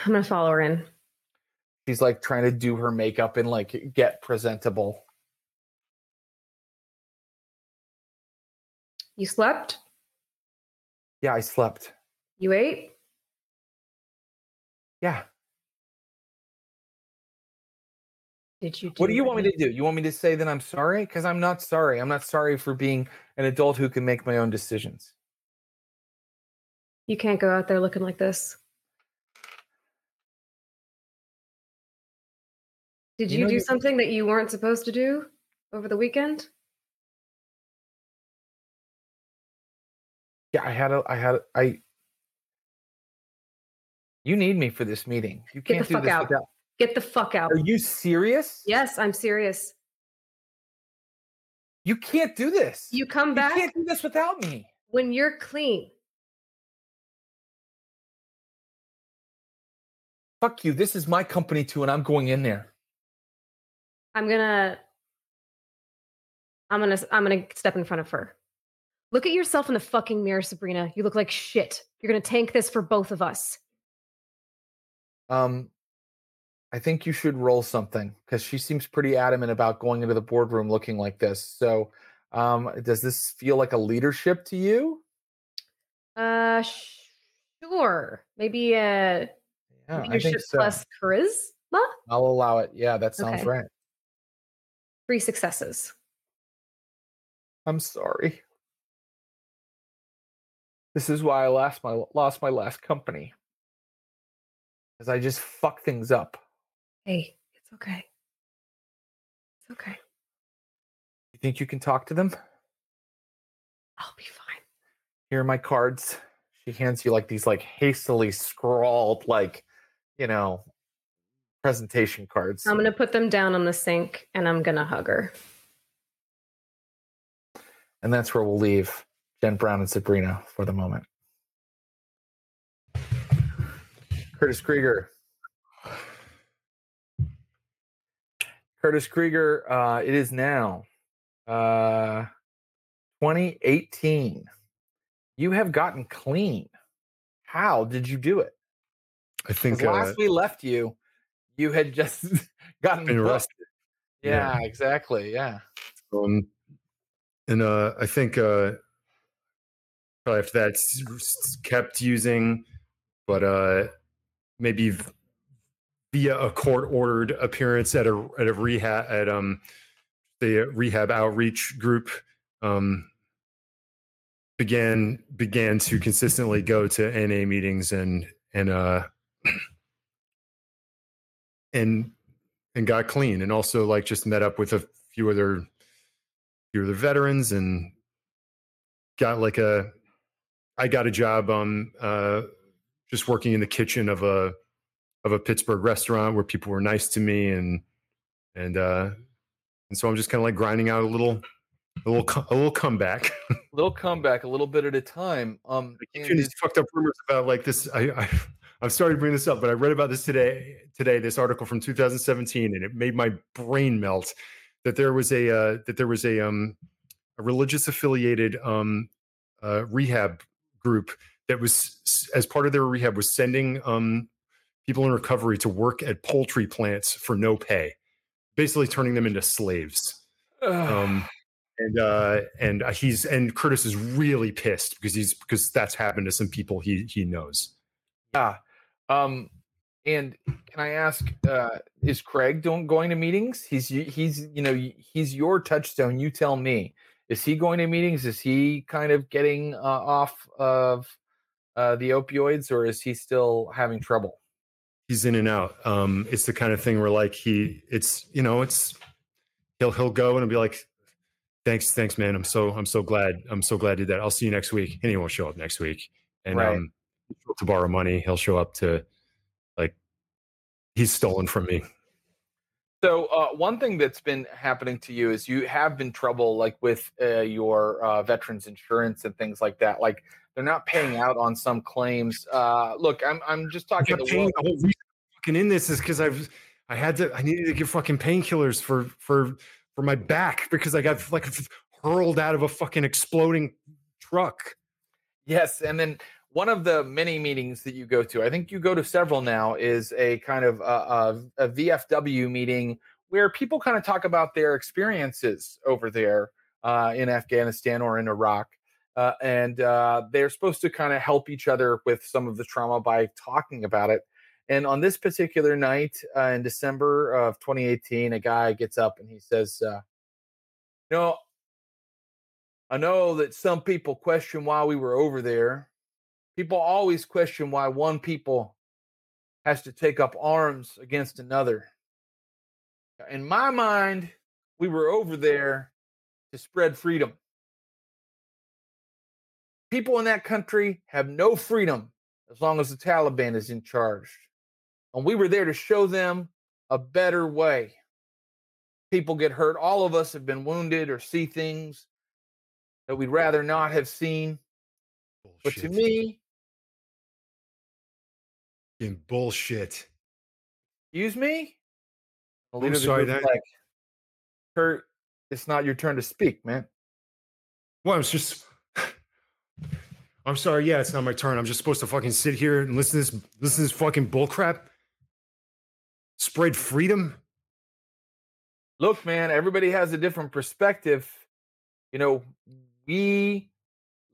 I'm gonna follow her in. She's like trying to do her makeup and like get presentable. You slept? Yeah, I slept. You ate? Yeah. Did you? What do you want me to do? You want me to say that I'm sorry? Because I'm not sorry. I'm not sorry for being an adult who can make my own decisions. You can't go out there looking like this. Did You you, know do something that you weren't supposed to do over the weekend? Yeah, I had a, I had, a- I. You need me for this meeting. You Get can't the do fuck this out. without. Get the fuck out. Are you serious? Yes, I'm serious. You can't do this. You come You back can't do this without me. when you're clean. Fuck you. This is my company too, and I'm going in there. I'm gonna I'm gonna I'm gonna step in front of her. Look at yourself in the fucking mirror, Sabrina. You look like shit. You're gonna tank this for both of us. Um, I think you should roll something because she seems pretty adamant about going into the boardroom looking like this. So, um, does this feel like a leadership to you? Uh sure. Maybe uh Yeah, I leadership so. plus charisma? I'll allow it. Yeah, that sounds Okay. right. Three successes. I'm sorry. This is why I lost my lost my last company. Because I just fuck things up. Hey, it's okay. It's okay. You think you can talk to them? I'll be fine. Here are my cards. She hands you like these like hastily scrawled like, you know, presentation cards. I'm gonna put them down on the sink and I'm gonna hug her. and that's where we'll leave Jen Brown and Sabrina for the moment. Curtis Krieger. Curtis Krieger, uh, it is now uh, 2018. You have gotten clean. How did you do it? I think uh, last we left you, you had just gotten arrested. Yeah, Yeah. exactly. Yeah. Um, and uh, I think uh, probably after that, s- s- kept using, but uh, maybe via a court ordered appearance at a at a rehab at um the rehab outreach group um began began to consistently go to NA meetings and and uh and and got clean and also like just met up with a few other few other veterans and got like a I got a job um uh just working in the kitchen of a of a Pittsburgh restaurant where people were nice to me and and uh and so I'm just kind of like grinding out a little a little a little comeback. Little comeback, a little bit at a time. Um, I keep and hearing these fucked up rumors about like this. I, I I'm sorry to bring this up, but I read about this today. Today, this article from 2017, and it made my brain melt. That there was a uh, that there was a um a religious affiliated um uh, rehab group that was as part of their rehab was sending um people in recovery to work at poultry plants for no pay, basically turning them into slaves um and uh and uh, he's and curtis is really pissed because he's because that's happened to some people he he knows Yeah. Um, and can I ask, uh, is Craig doing going to meetings? He's he's you know he's your touchstone. You tell me. Is he going to meetings? Is he kind of getting uh, off of uh, the opioids, or is he still having trouble? he's in and out. Um it's the kind of thing where like he it's you know it's he'll he'll go and be like thanks thanks man. I'm so i'm so glad i'm so glad I did that. I'll see you next week. And he won't show up next week. And Right. um to borrow money. He'll show up to like he's stolen from me So uh, one thing that's been happening to you is you have been trouble like with uh, your uh, veterans insurance and things like that. Like they're not paying out on some claims. Uh, look, I'm I'm just talking. The pain, the whole reason I'm fucking in this is because I've I had to I needed to get fucking painkillers for for for my back because I got like hurled out of a fucking exploding truck. Yes, and then one of the many meetings that you go to, I think you go to several now, is a kind of uh, a, a VFW meeting where people kind of talk about their experiences over there uh, in Afghanistan or in Iraq. Uh, and uh, they're supposed to kind of help each other with some of the trauma by talking about it. And on this particular night uh, in December of 2018, a guy gets up and he says, uh, "You know, I know that some people question why we were over there. People always question why one people has to take up arms against another. In my mind, we were over there to spread freedom. People in that country have no freedom as long as the Taliban is in charge. And we were there to show them a better way. People get hurt. All of us have been wounded or see things that we'd rather not have seen. But to me, Fucking bullshit. excuse me, the I'm leader the sorry, that- like, Kurt, it's not your turn to speak, man. Well, I'm just. I'm sorry. Yeah, it's not my turn. I'm just supposed to fucking sit here and listen to this, listen to this fucking bullcrap. Spread freedom. Look, man, everybody has a different perspective. You know, we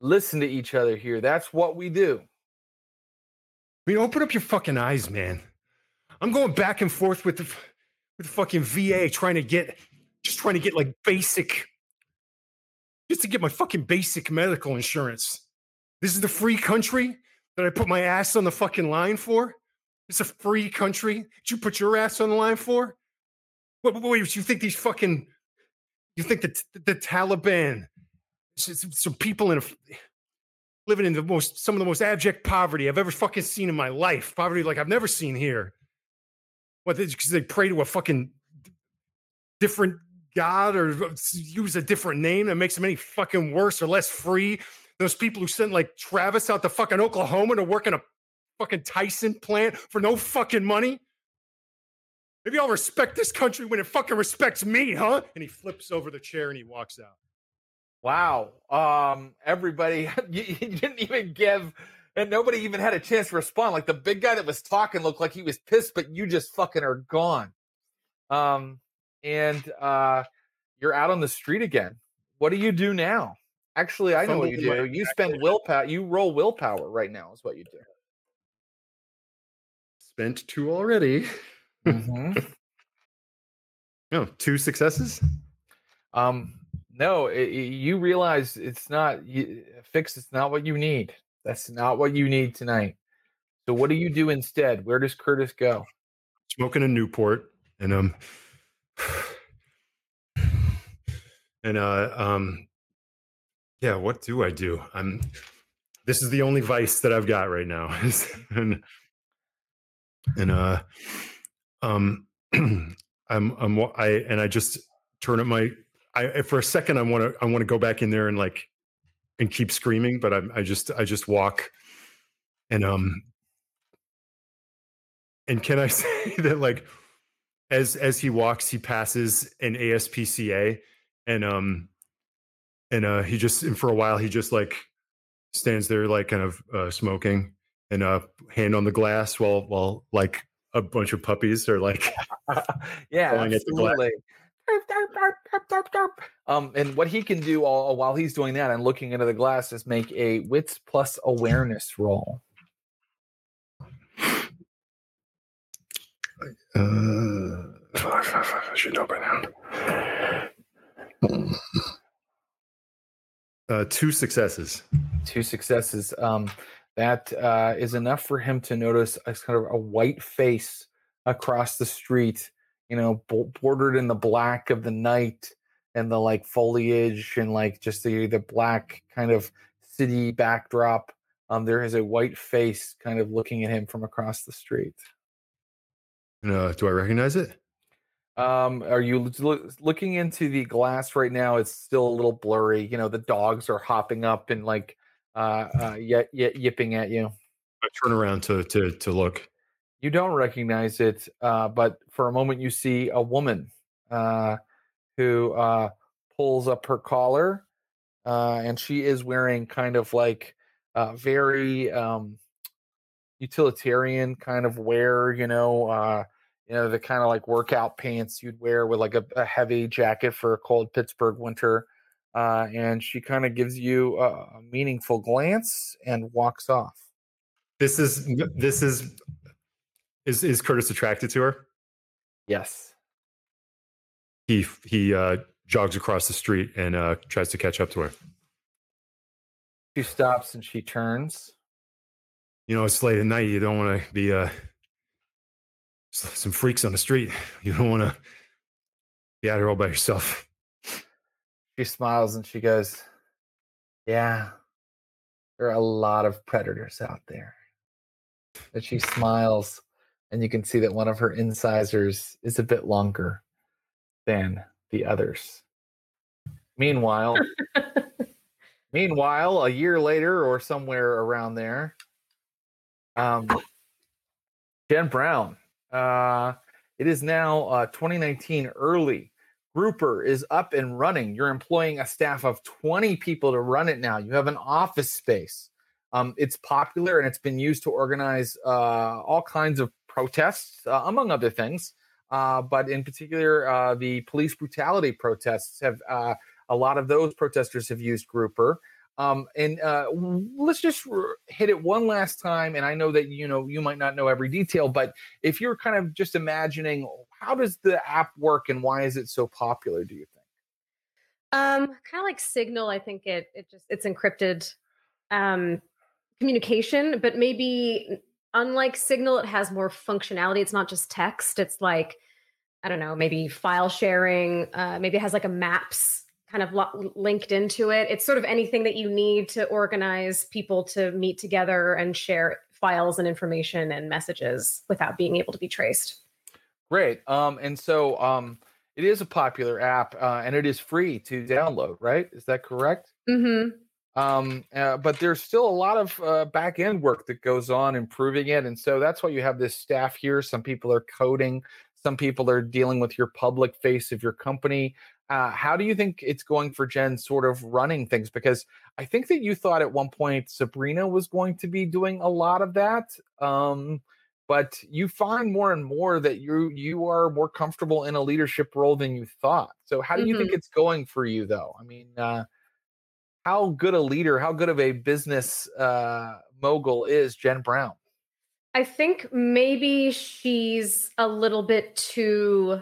listen to each other here. That's what we do. I mean, open up your fucking eyes, man. I'm going back and forth with the with the fucking VA, trying to get, just trying to get like basic, just to get my fucking basic medical insurance. This is the free country that I put my ass on the fucking line for. It's a free country that you put your ass on the line for. What? What? Wait, you think these fucking? You think that the Taliban, some people in a living in the most some of the most abject poverty I've ever fucking seen in my life. Poverty like I've never seen here. What? Because they pray to a fucking different god or use a different name that makes them any fucking worse or less free. Those people who sent like Travis out to fucking Oklahoma to work in a fucking Tyson plant for no fucking money. Maybe I'll respect this country when it fucking respects me, huh? And he flips over the chair and he walks out. Wow. Um, everybody, you, you didn't even give, and nobody even had a chance to respond. Like the big guy that was talking looked like he was pissed, but you just fucking are gone. Um, and uh, you're out on the street again. What do you do now? Actually, I know what you do. You spend willpower. You roll willpower right now. Is what you do. Spent two already. Mhm. No, two successes. Um, no, i- i- you realize it's not you, fix. It's not what you need. That's not what you need tonight. So what do you do instead? Where does Curtis go? smoking a Newport, and um, and uh, um, yeah. What do I do? I'm. This is the only vice that I've got right now, and and uh, um, I'm I'm I and I just turn up my. I for a second I want to I want to go back in there and like and keep screaming, but I I just I just walk and um and can I say that like as as he walks, he passes an ASPCA and um and uh he just and for a while he just like stands there like kind of uh smoking and uh hand on the glass while while like a bunch of puppies are like yeah, Going at the glass. absolutely. Um, and what he can do all, while he's doing that and looking into the glass is make a wits plus awareness roll. uh I should know by now. Uh two successes. two successes. Um, that uh, is enough for him to notice a kind of a white face across the street. You know, bordered in the black of the night and the like foliage and like just the the black kind of city backdrop. Um, there is a white face kind of looking at him from across the street. And, uh do I recognize it? Um, are you lo- looking into the glass right now? It's still a little blurry. You know, the dogs are hopping up and like uh, uh y- y- yipping at you. I turn around to to to look. You don't recognize it, uh, but for a moment you see a woman uh, who uh, pulls up her collar, uh, and she is wearing kind of like uh, very um, utilitarian kind of wear. You know, you know the kind of like workout pants you'd wear with like a, a heavy jacket for a cold Pittsburgh winter. Uh, and she kind of gives you a, a meaningful glance and walks off. This is this is is is Curtis attracted to her? Yes. He he uh, jogs across the street and uh, tries to catch up to her. She stops and she turns. You know, it's late at night. You don't want to be uh, some freaks on the street. You don't want to be out here all by yourself. She smiles and she goes, Yeah, there are a lot of predators out there. And she smiles, and you can see that one of her incisors is a bit longer than the others. Meanwhile, meanwhile, a year later or somewhere around there, um, Jen Brown. Uh, it is now uh, 2019 early. Grouper is up and running. You're employing a staff of 20 people to run it now. You have an office space. Um, it's popular and it's been used to organize uh, all kinds of protests, uh, among other things. Uh, but in particular, uh, the police brutality protests have uh, a lot of those protesters have used Grouper. Um, and uh, let's just hit it one last time. And I know that you know you might not know every detail, but if you're kind of just imagining, how does the app work and why is it so popular? Do you think? Um, kind of like Signal, I think it it just it's encrypted um communication, but maybe unlike Signal, it has more functionality. It's not just text. It's like I don't know, maybe file sharing. Uh, maybe it has like a maps kind of lo- linked into it. It's sort of anything that you need to organize people to meet together and share files and information and messages without being able to be traced. Great. Um, and so um, it is a popular app uh, and it is free to download, right? Is that correct? Mm-hmm. Um uh, but there's still a lot of uh, back end work that goes on improving it and so that's why you have this staff here. Some people are coding some people are dealing with your public face of your company. Uh, how do you think it's going for jen sort of running things? Because i think that you thought at one point sabrina was going to be doing a lot of that um but you find more and more that you you are more comfortable in a leadership role than you thought. So how do you think it's going for you though? I mean uh how good a leader, how good of a business uh, mogul is Jen Brown? I think maybe she's a little bit too.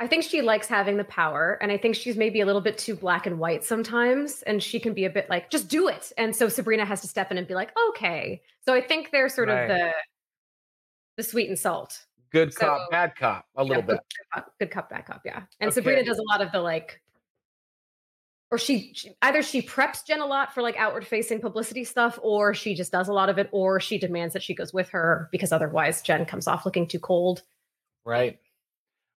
I think she likes having the power, and I think she's maybe a little bit too black and white sometimes, and she can be a bit like, just do it. And so Sabrina has to step in and be like, okay. So I think they're sort Right. of the the sweet and salt. Good So- cop, bad cop, a Yeah, little good, bit. cup- good cop, bad cop, yeah. And Sabrina does a lot of the like, or she, she either she preps Jen a lot for like outward facing publicity stuff, or she just does a lot of it, or she demands that she goes with her because otherwise Jen comes off looking too cold. Right.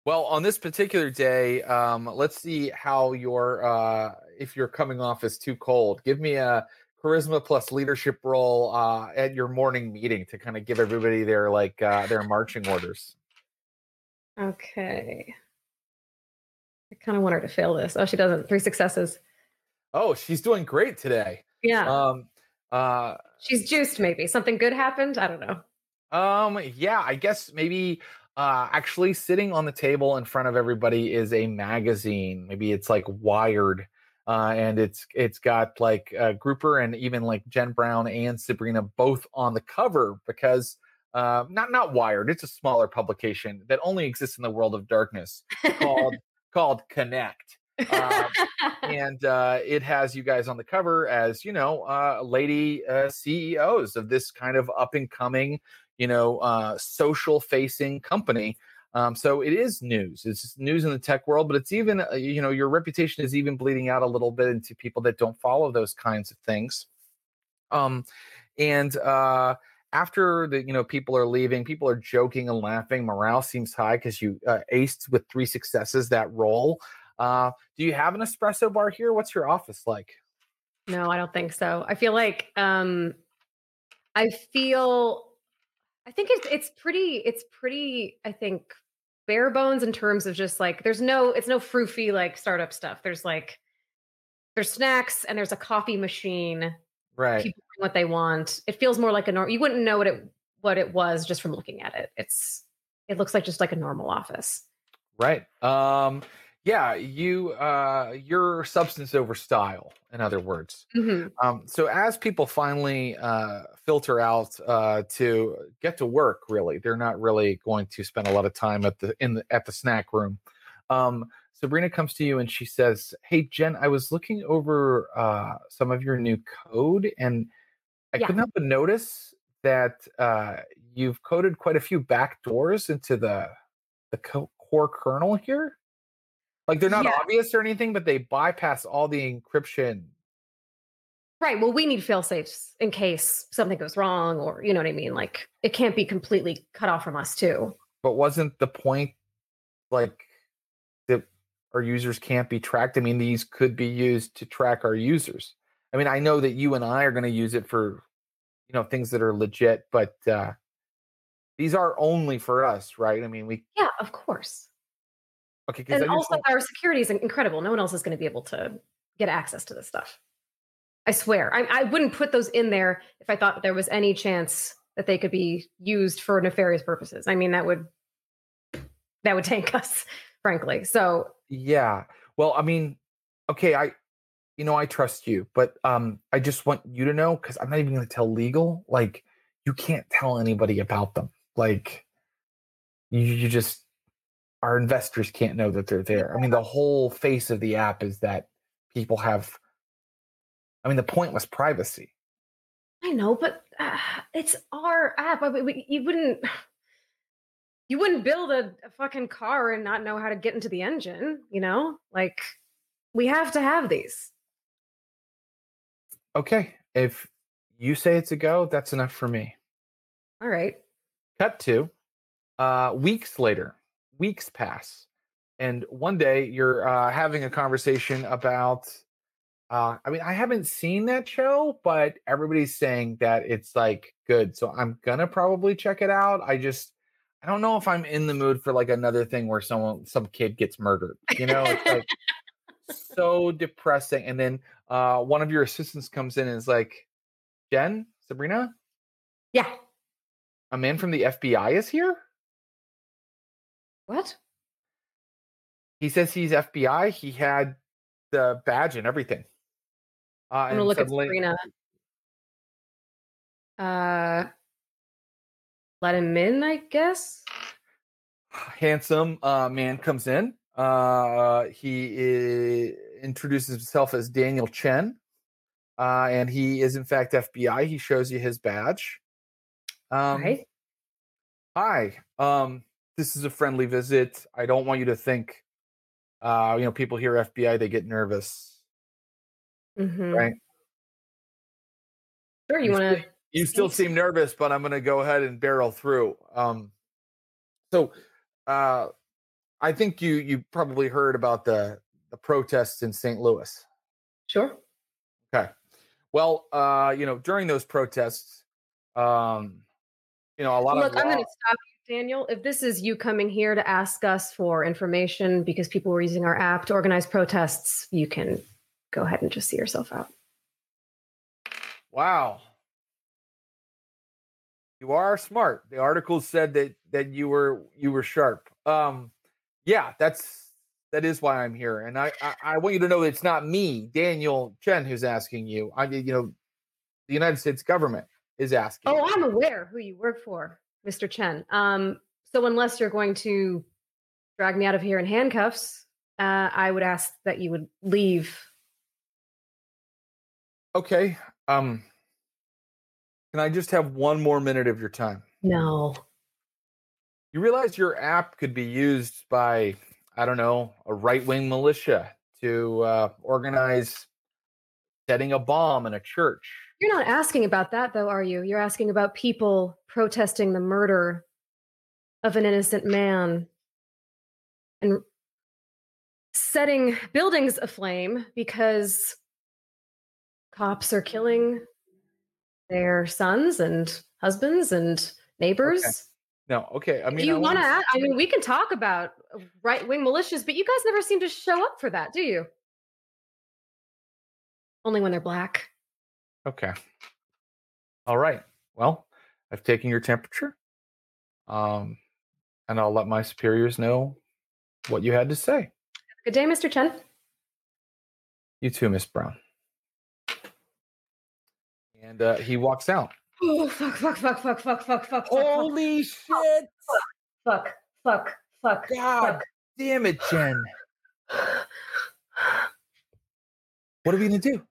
Well, on this particular day, um, let's see how your uh, if you're coming off as too cold. Give me a charisma plus leadership roll uh, at your morning meeting to kind of give everybody their like uh, their marching orders. Okay. I kind of want her to fail this. Oh, she doesn't. Three successes. Oh, she's doing great today. Yeah. Um, uh, She's juiced, maybe. Something good happened. I don't know. Um, yeah, I guess maybe uh actually sitting on the table in front of everybody is a magazine. Maybe it's like Wired. Uh, and it's it's got like uh, Grouper and even like Jen Brown and Sabrina both on the cover because uh, not not Wired. It's a smaller publication that only exists in the world of darkness called called Connect. Um, and uh, it has you guys on the cover as you know uh, lady uh, ceos of this kind of up and coming you know uh, social facing company um, so it is news it's news in the tech world but it's even uh, you know your reputation is even bleeding out a little bit into people that don't follow those kinds of things um, and uh, after the you know people are leaving, people are joking and laughing. Morale seems high because you uh, aced with three successes that roll. Uh, do you have an espresso bar here? What's your office like? No, I don't think so. I feel like um I feel I think it's it's pretty it's pretty I think bare bones in terms of just like there's no it's no froofy like startup stuff. There's like there's snacks and there's a coffee machine. Right. People what they want. It feels more like a normal you wouldn't know what it what it was just from looking at it. It's it looks like just like a normal office. Right. Um yeah, you uh your substance over style, in other words. Mhm. Um, so as people finally uh, filter out uh, to get to work, really, they're not really going to spend a lot of time at the in the, at the snack room. Um, Sabrina comes to you and she says, "Hey Jen, I was looking over uh, some of your new code, and I Yeah. couldn't help but notice that uh, you've coded quite a few back doors into the the co- core kernel here." Like they're not Yeah. obvious or anything, but they bypass all the encryption Right. Well, we need fail safes in case something goes wrong or you know what I mean? Like it can't be completely cut off from us too. but wasn't the point like our users can't be tracked? I mean, these could be used to track our users. I mean, I know that you and I are going to use it for, you know, things that are legit, but uh, these are only for us, right? I mean, we Yeah, of course. okay because And also our security is incredible. No one else is going to be able to get access to this stuff. I swear. I, I wouldn't put those in there if I thought there was any chance that they could be used for nefarious purposes. I mean, that would that would tank us, frankly. So yeah. Well, I mean, okay, I, you know, I trust you, but um, I just want you to know because I'm not even going to tell legal. Like, you can't tell anybody about them. Like, you, you just our investors can't know that they're there. I mean, the whole face of the app is that people have. I mean, the point was privacy. I know, but uh, it's our app. I, we, you wouldn't you wouldn't build a, a fucking car and not know how to get into the engine, you know? Like we have to have these. Okay, if you say it's a go, that's enough for me. All right. Cut to uh, weeks later, weeks pass. And one day you're uh, having a conversation about. Uh, I mean, I haven't seen that show, but everybody's saying that it's like good. So I'm gonna probably check it out. I just, I don't know if I'm in the mood for like another thing where someone, some kid gets murdered. You know, it's like so depressing. And then uh, one of your assistants comes in and is like, Jen, Sabrina, Yeah. a man from the FBI is here. What? He says he's FBI. He had the badge and everything. Uh, I'm gonna look suddenly- at Sabrina. Uh let him in, I guess. handsome uh, man comes in. Uh, he i- introduces himself as Daniel Chen, uh, and he is in fact FBI. He shows you his badge. Um, right. Hi, um, this is a friendly visit. I don't want you to think, uh, you know, people hear FBI they get nervous, Mhm. right? Sure, You want to You still seem nervous, but I'm going to go ahead and barrel through. Um, so, uh, I think you you probably heard about the the protests in St. Louis. Sure. Okay. Well, uh, you know, during those protests, um, you know, a lot Look, of Look, I'm going to stop you, Daniel. If this is you coming here to ask us for information because people were using our app to organize protests, you can go ahead and just see yourself out. Wow. You are smart. The article said that that you were you were sharp. Um yeah, that's that is why I'm here. And I I, I want you to know it's not me, Daniel Chen, who's asking you. I you know, the United States government is asking. Oh. I'm aware who you work for, Mr. Chen. Um, so unless you're going to drag me out of here in handcuffs, uh, I would ask that you would leave. Okay. Um can I just have one more minute of your time? No. You realize your app could be used by, I don't know, a right wing militia to uh, organize setting a bomb in a church. You're not asking about that, though, are you? You're asking about people protesting the murder of an innocent man and setting buildings aflame because cops are killing their sons and husbands and neighbors. No, okay. I mean, Do you want to? wanna- I mean, we can talk about right wing militias, but you guys never seem to show up for that, do you? Only when they're black. Okay. All right. Well, I've taken your temperature. Um, and I'll let my superiors know what you had to say. Good day, Mr. Chen. You too, Miss Brown. And uh, he walks out. Oh fuck! Fuck! Fuck! Fuck! Fuck! Fuck! Fuck! Holy shit! Fuck! Fuck! Fuck! God damn it, Jen. What are we gonna do?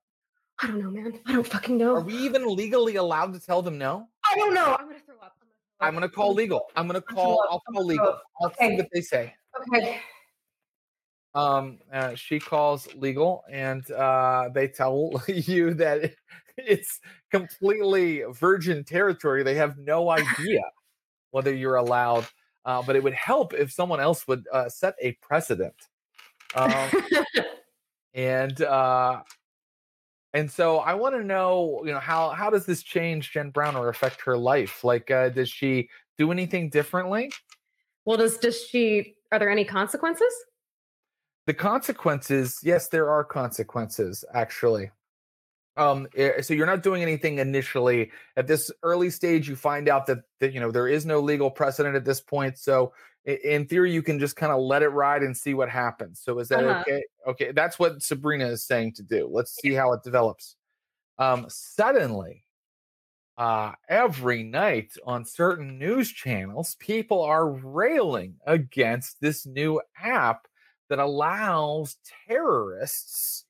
I don't know, man. I don't fucking know. Are we even legally allowed to tell them no? I don't know. I'm gonna throw up. I'm gonna call legal. I'm gonna call. I'll call legal. I'll see what they say. Okay. um uh, she calls legal and uh they tell you that it's completely virgin territory they have no idea whether you're allowed uh, but it would help if someone else would uh, set a precedent um, and uh and so i want to know you know how how does this change jen brown or affect her life like uh does she do anything differently well, does does she? Are there any consequences? the consequences yes there are consequences actually um eh, so you're not doing anything initially. At this early stage you find out that, that you know there is no legal precedent at this point so in theory you can just kind of let it ride and see what happens. So is that Uh-huh. okay? Okay that's what sabrina is saying to do. Let's see how it develops. Um suddenly uh every night on certain news channels people are railing against this new app that allows terrorists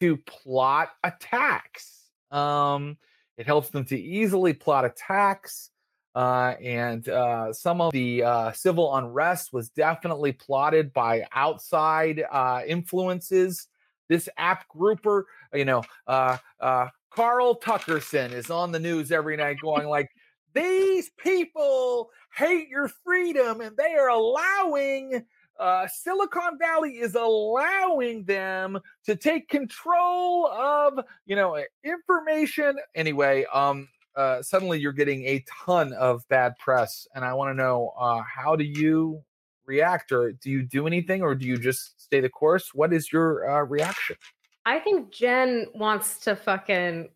to plot attacks. Um, it helps them to easily plot attacks. Uh, and uh, some of the uh, civil unrest was definitely plotted by outside uh, influences. This app grouper, you know, uh, uh, Carl Tuckerson is on the news every night going like, these people hate your freedom and they are allowing uh, Silicon Valley is allowing them to take control of, you know, information. Anyway, um, uh, suddenly you're getting a ton of bad press, and I want to know uh, how do you react, or do you do anything, or do you just stay the course? What is your uh, reaction? I think Jen wants to fucking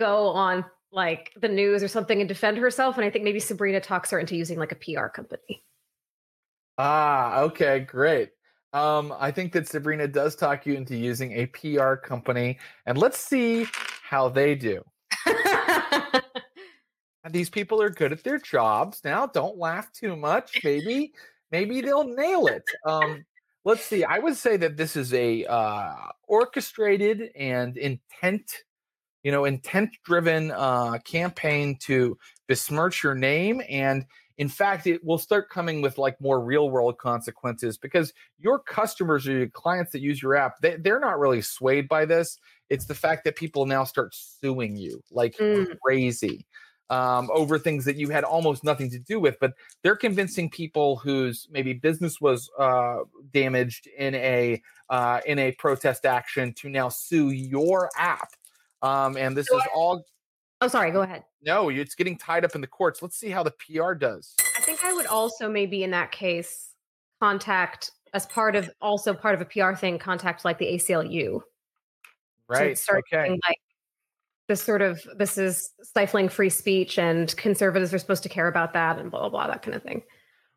go on like the news or something and defend herself, and I think maybe Sabrina talks her into using like a PR company. Ah, okay, great. Um, I think that Sabrina does talk you into using a PR company, and let's see how they do. these people are good at their jobs now don't laugh too much maybe maybe they'll nail it um let's see i would say that this is a uh orchestrated and intent you know intent driven uh campaign to besmirch your name and in fact it will start coming with like more real world consequences because your customers or your clients that use your app they, they're not really swayed by this it's the fact that people now start suing you like Mm. crazy um, over things that you had almost nothing to do with, but they're convincing people whose maybe business was uh, damaged in a uh, in a protest action to now sue your app. Um, and this is all oh, sorry. Go ahead. no, it's getting tied up in the courts. Let's see how the PR does. I think I would also maybe in that case contact as part of also part of a PR thing, contact like the ACLU. Right. start Okay. like this sort of this is stifling free speech and conservatives are supposed to care about that and blah blah blah that kind of thing.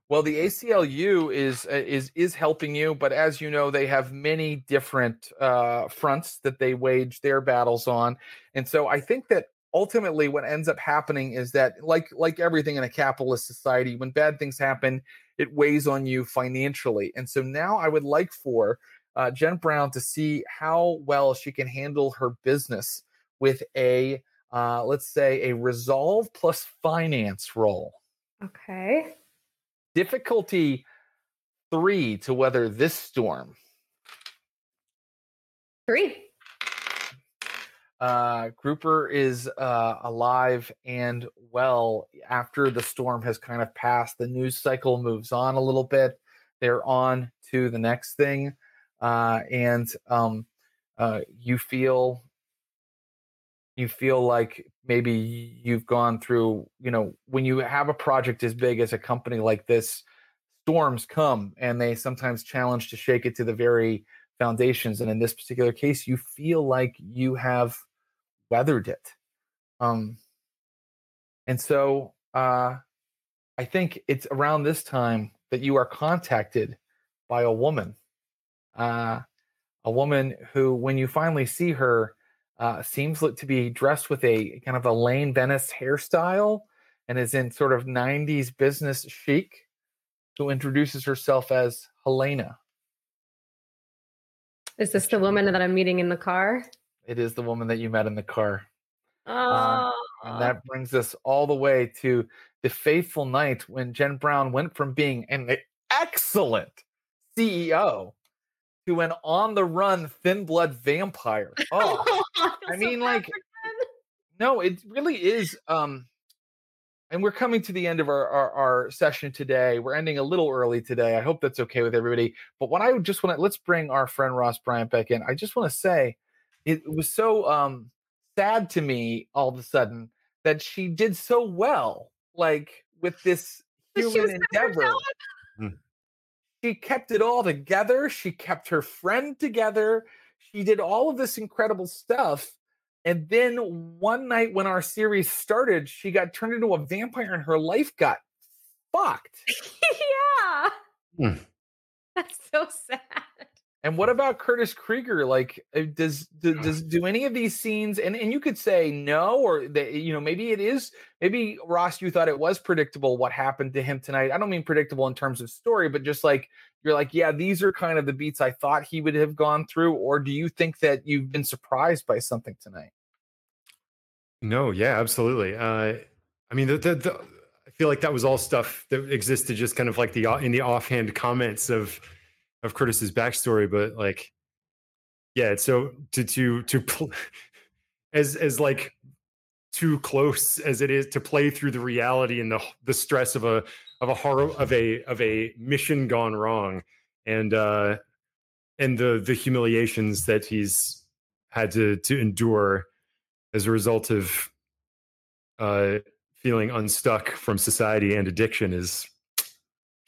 Well, the ACLU is uh, is is helping you, but as you know, they have many different uh, fronts that they wage their battles on, and so I think that ultimately what ends up happening is that, like like everything in a capitalist society, when bad things happen, it weighs on you financially, and so now I would like for uh, Jen Brown to see how well she can handle her business with a uh, let's say a resolve plus finance roll Okay. difficulty three to weather this storm. Three. Uh, Grouper is uh, alive and well after the storm has kind of passed. The news cycle moves on a little bit. They're on to the next thing, uh, and um, uh, you feel you feel like maybe you've gone through. You know, when you have a project as big as a company like this, storms come, and they sometimes challenge to shake it to the very foundations. And in this particular case, you feel like you have weathered it. Um, and so uh, I think it's around this time that you are contacted by a woman, uh, a woman who, when you finally see her, uh, seems to be dressed with a kind of a Elaine Benes hairstyle and is in sort of 90s business chic, who introduces herself as Helena. Is this the woman that I'm meeting in the car? It is the woman that you met in the car. Oh, And that brings us all the way to the faithful night when Jen Brown went from being an excellent CEO to an on the run thin blood vampire. Oh, I mean, like, no, it really is. Um, and we're coming to the end of our, our, our session today. We're ending a little early today. I hope that's okay with everybody. But what I would just want to let's bring our friend Ross Bryant back in. I just want to say it was so um sad to me all of a sudden that she did so well, like with this human was endeavor. She kept it all together. She kept her friend together. She did all of this incredible stuff. And then one night when our series started, she got turned into a vampire and her life got fucked. yeah. Hmm. That's so sad. And what about Curtis Krieger? Like, uh, does do, does do any of these scenes? And and you could say no, or that you know maybe it is. Maybe Ross, you thought it was predictable what happened to him tonight. I don't mean predictable in terms of story, but just like you're like, yeah, these are kind of the beats I thought he would have gone through. Or do you think that you've been surprised by something tonight? No, yeah, absolutely. Uh, I mean, the, the, the, I feel like that was all stuff that existed just kind of like the in the offhand comments of of Curtis's backstory, but like, yeah. So to to to pl- as as like too close as it is to play through the reality and the the stress of a of a horror of a of a mission gone wrong, and uh and the the humiliations that he's had to to endure as a result of uh, feeling unstuck from society and addiction is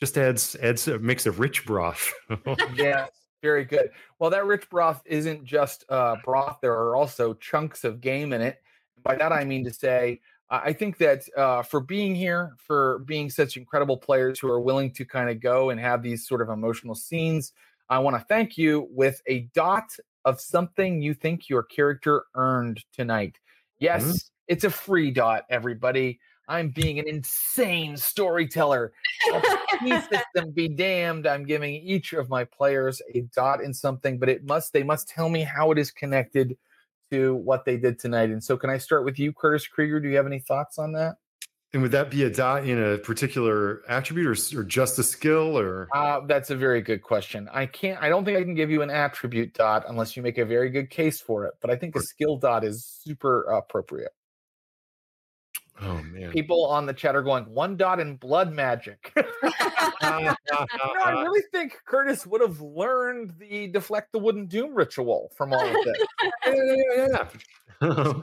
just adds adds a mix of rich broth. yeah, very good. Well, that rich broth isn't just uh, broth. There are also chunks of game in it. By that I mean to say, I I think that uh, for being here, for being such incredible players who are willing to kind of go and have these sort of emotional scenes, I want to thank you with a dot of something you think your character earned tonight. Yes, it's a free dot, everybody. I'm being an insane storyteller. Key system be damned. I'm giving each of my players a dot in something, but it must they must tell me how it is connected to what they did tonight. And so, can I start with you, Curtis Krieger? Do you have any thoughts on that? and would that be a dot in a particular attribute or, or just a skill or Uh, that's a very good question. I can't. I don't think I can give you an attribute dot unless you make a very good case for it. But I think a skill dot is super appropriate. Oh man People on the chat are going one dot in blood magic. no, I really think Curtis would have learned the deflect the wooden doom ritual from all of this. yeah, yeah,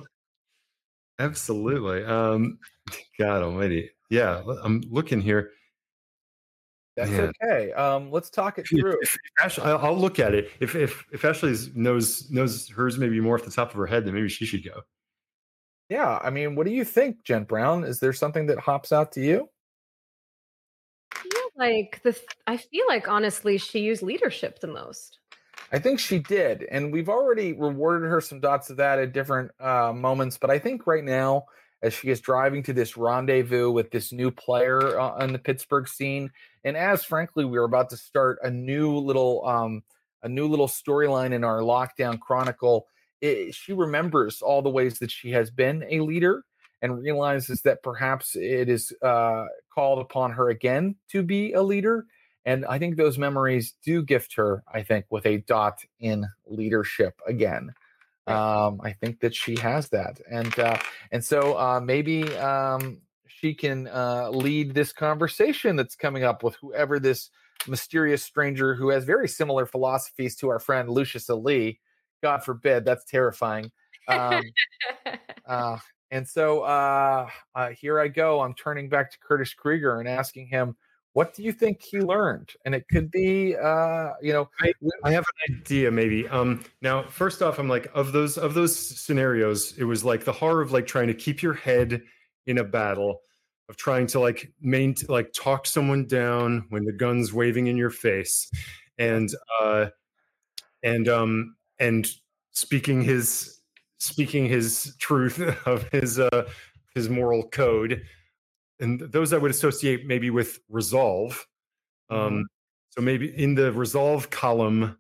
absolutely um god almighty yeah i'm looking here That's Man. okay. Um, let's talk it through. if Ashly, I'll, I'll look at it. If if if Ashly knows knows hers maybe more off the top of her head, then maybe she should go. Yeah, I mean, what do you think, Jen Brown? Is there something that hops out to you? I feel like the I feel like honestly she used leadership the most. I think she did, and we've already rewarded her some dots of that at different uh, moments. But I think right now, as she is driving to this rendezvous with this new player uh, on the Pittsburgh scene, and as frankly we're about to start a new little um, a new little storyline in our lockdown chronicle, it, she remembers all the ways that she has been a leader and realizes that perhaps it is uh, called upon her again to be a leader. And I think those memories do gift her, I think, with a dot in leadership again. Um, I think that she has that, and uh, and so uh, maybe um, she can uh, lead this conversation that's coming up with whoever this mysterious stranger who has very similar philosophies to our friend Lucius Ali. God forbid, that's terrifying. Um, uh, and so uh, uh, here I go. I'm turning back to Curtis Krieger and asking him, what do you think he learned? And it could be, uh, you know, I, I have an idea maybe. Um, now, first off, I'm like of those of those scenarios, it was like the horror of like trying to keep your head in a battle, of trying to like main like talk someone down when the gun's waving in your face, and uh, and um and speaking his speaking his truth of his uh his moral code and those I would associate maybe with resolve. Um, mm-hmm. So maybe in the resolve column.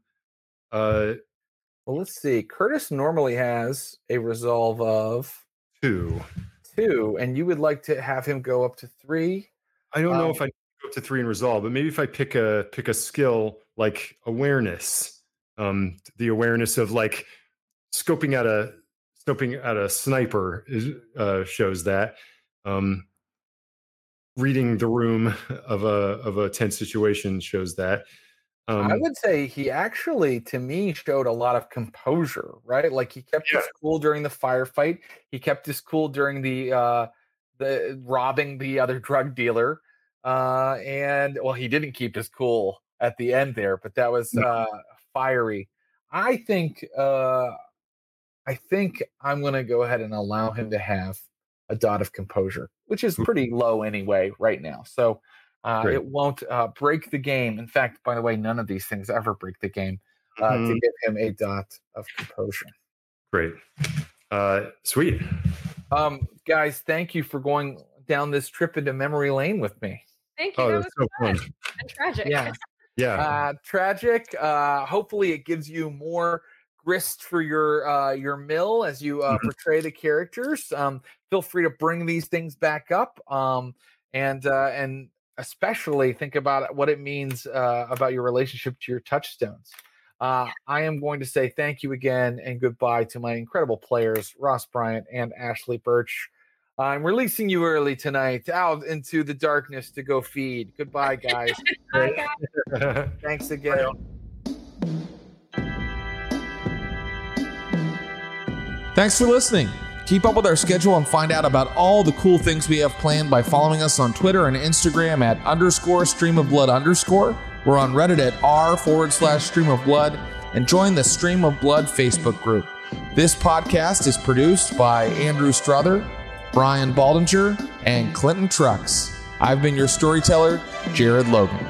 Uh, well, let's see. Curtis normally has a resolve of two. Two, and you would like to have him go up to three. I don't um, know if I go up to three in resolve, but maybe if I pick a pick a skill like awareness, um, the awareness of like scoping at a scoping at a sniper is, uh, shows that. Um, reading the room of a of a tense situation shows that. Um, I would say he actually, to me, showed a lot of composure. Right, like he kept yeah. his cool during the firefight. He kept his cool during the uh, the robbing the other drug dealer, uh, and well, he didn't keep his cool at the end there, but that was uh, fiery. I think uh, I think I'm going to go ahead and allow him to have a dot of composure, which is pretty low anyway right now. So uh, it won't uh, break the game. In fact, by the way, none of these things ever break the game uh, mm-hmm. to give him a dot of composure. Great. Uh, sweet. Um, guys, thank you for going down this trip into memory lane with me. Thank you. Oh, that was so fun. fun. and tragic. Yeah. Yeah. Uh, tragic. Uh, hopefully, it gives you more grist for your uh, your mill as you uh, mm-hmm. portray the characters. Um, feel free to bring these things back up, um, and uh, and especially think about what it means uh, about your relationship to your touchstones. Uh, I am going to say thank you again and goodbye to my incredible players, Ross Bryant and Ashly Burch. I'm releasing you early tonight out into the darkness to go feed. Goodbye, guys. Bye, guys. Thanks again. Thanks for listening. Keep up with our schedule and find out about all the cool things we have planned by following us on Twitter and Instagram at underscore stream of blood underscore. We're on Reddit at r forward slash stream of blood and join the Stream of Blood Facebook group. This podcast is produced by Andrew Strother, Brian Baldinger, and Clinton Trucks. I've been your storyteller, Jared Logan.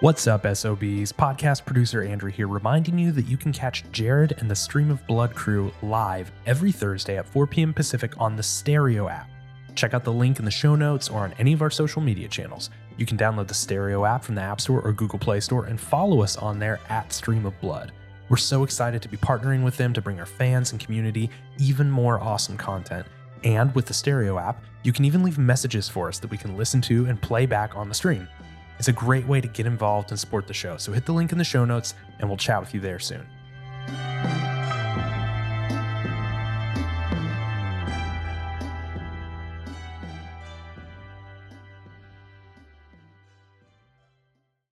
What's up, SOBs? Podcast producer Andrew here, reminding you that you can catch Jared and the Stream of Blood crew live every Thursday at 4 p.m. Pacific on the Stereo app. Check out the link in the show notes or on any of our social media channels. You can download the Stereo app from the App Store or Google Play Store and follow us on there at Stream of Blood. We're so excited to be partnering with them to bring our fans and community even more awesome content. And with the Stereo app, you can even leave messages for us that we can listen to and play back on the stream. It's a great way to get involved and support the show, so hit the link in the show notes and we'll chat with you there soon.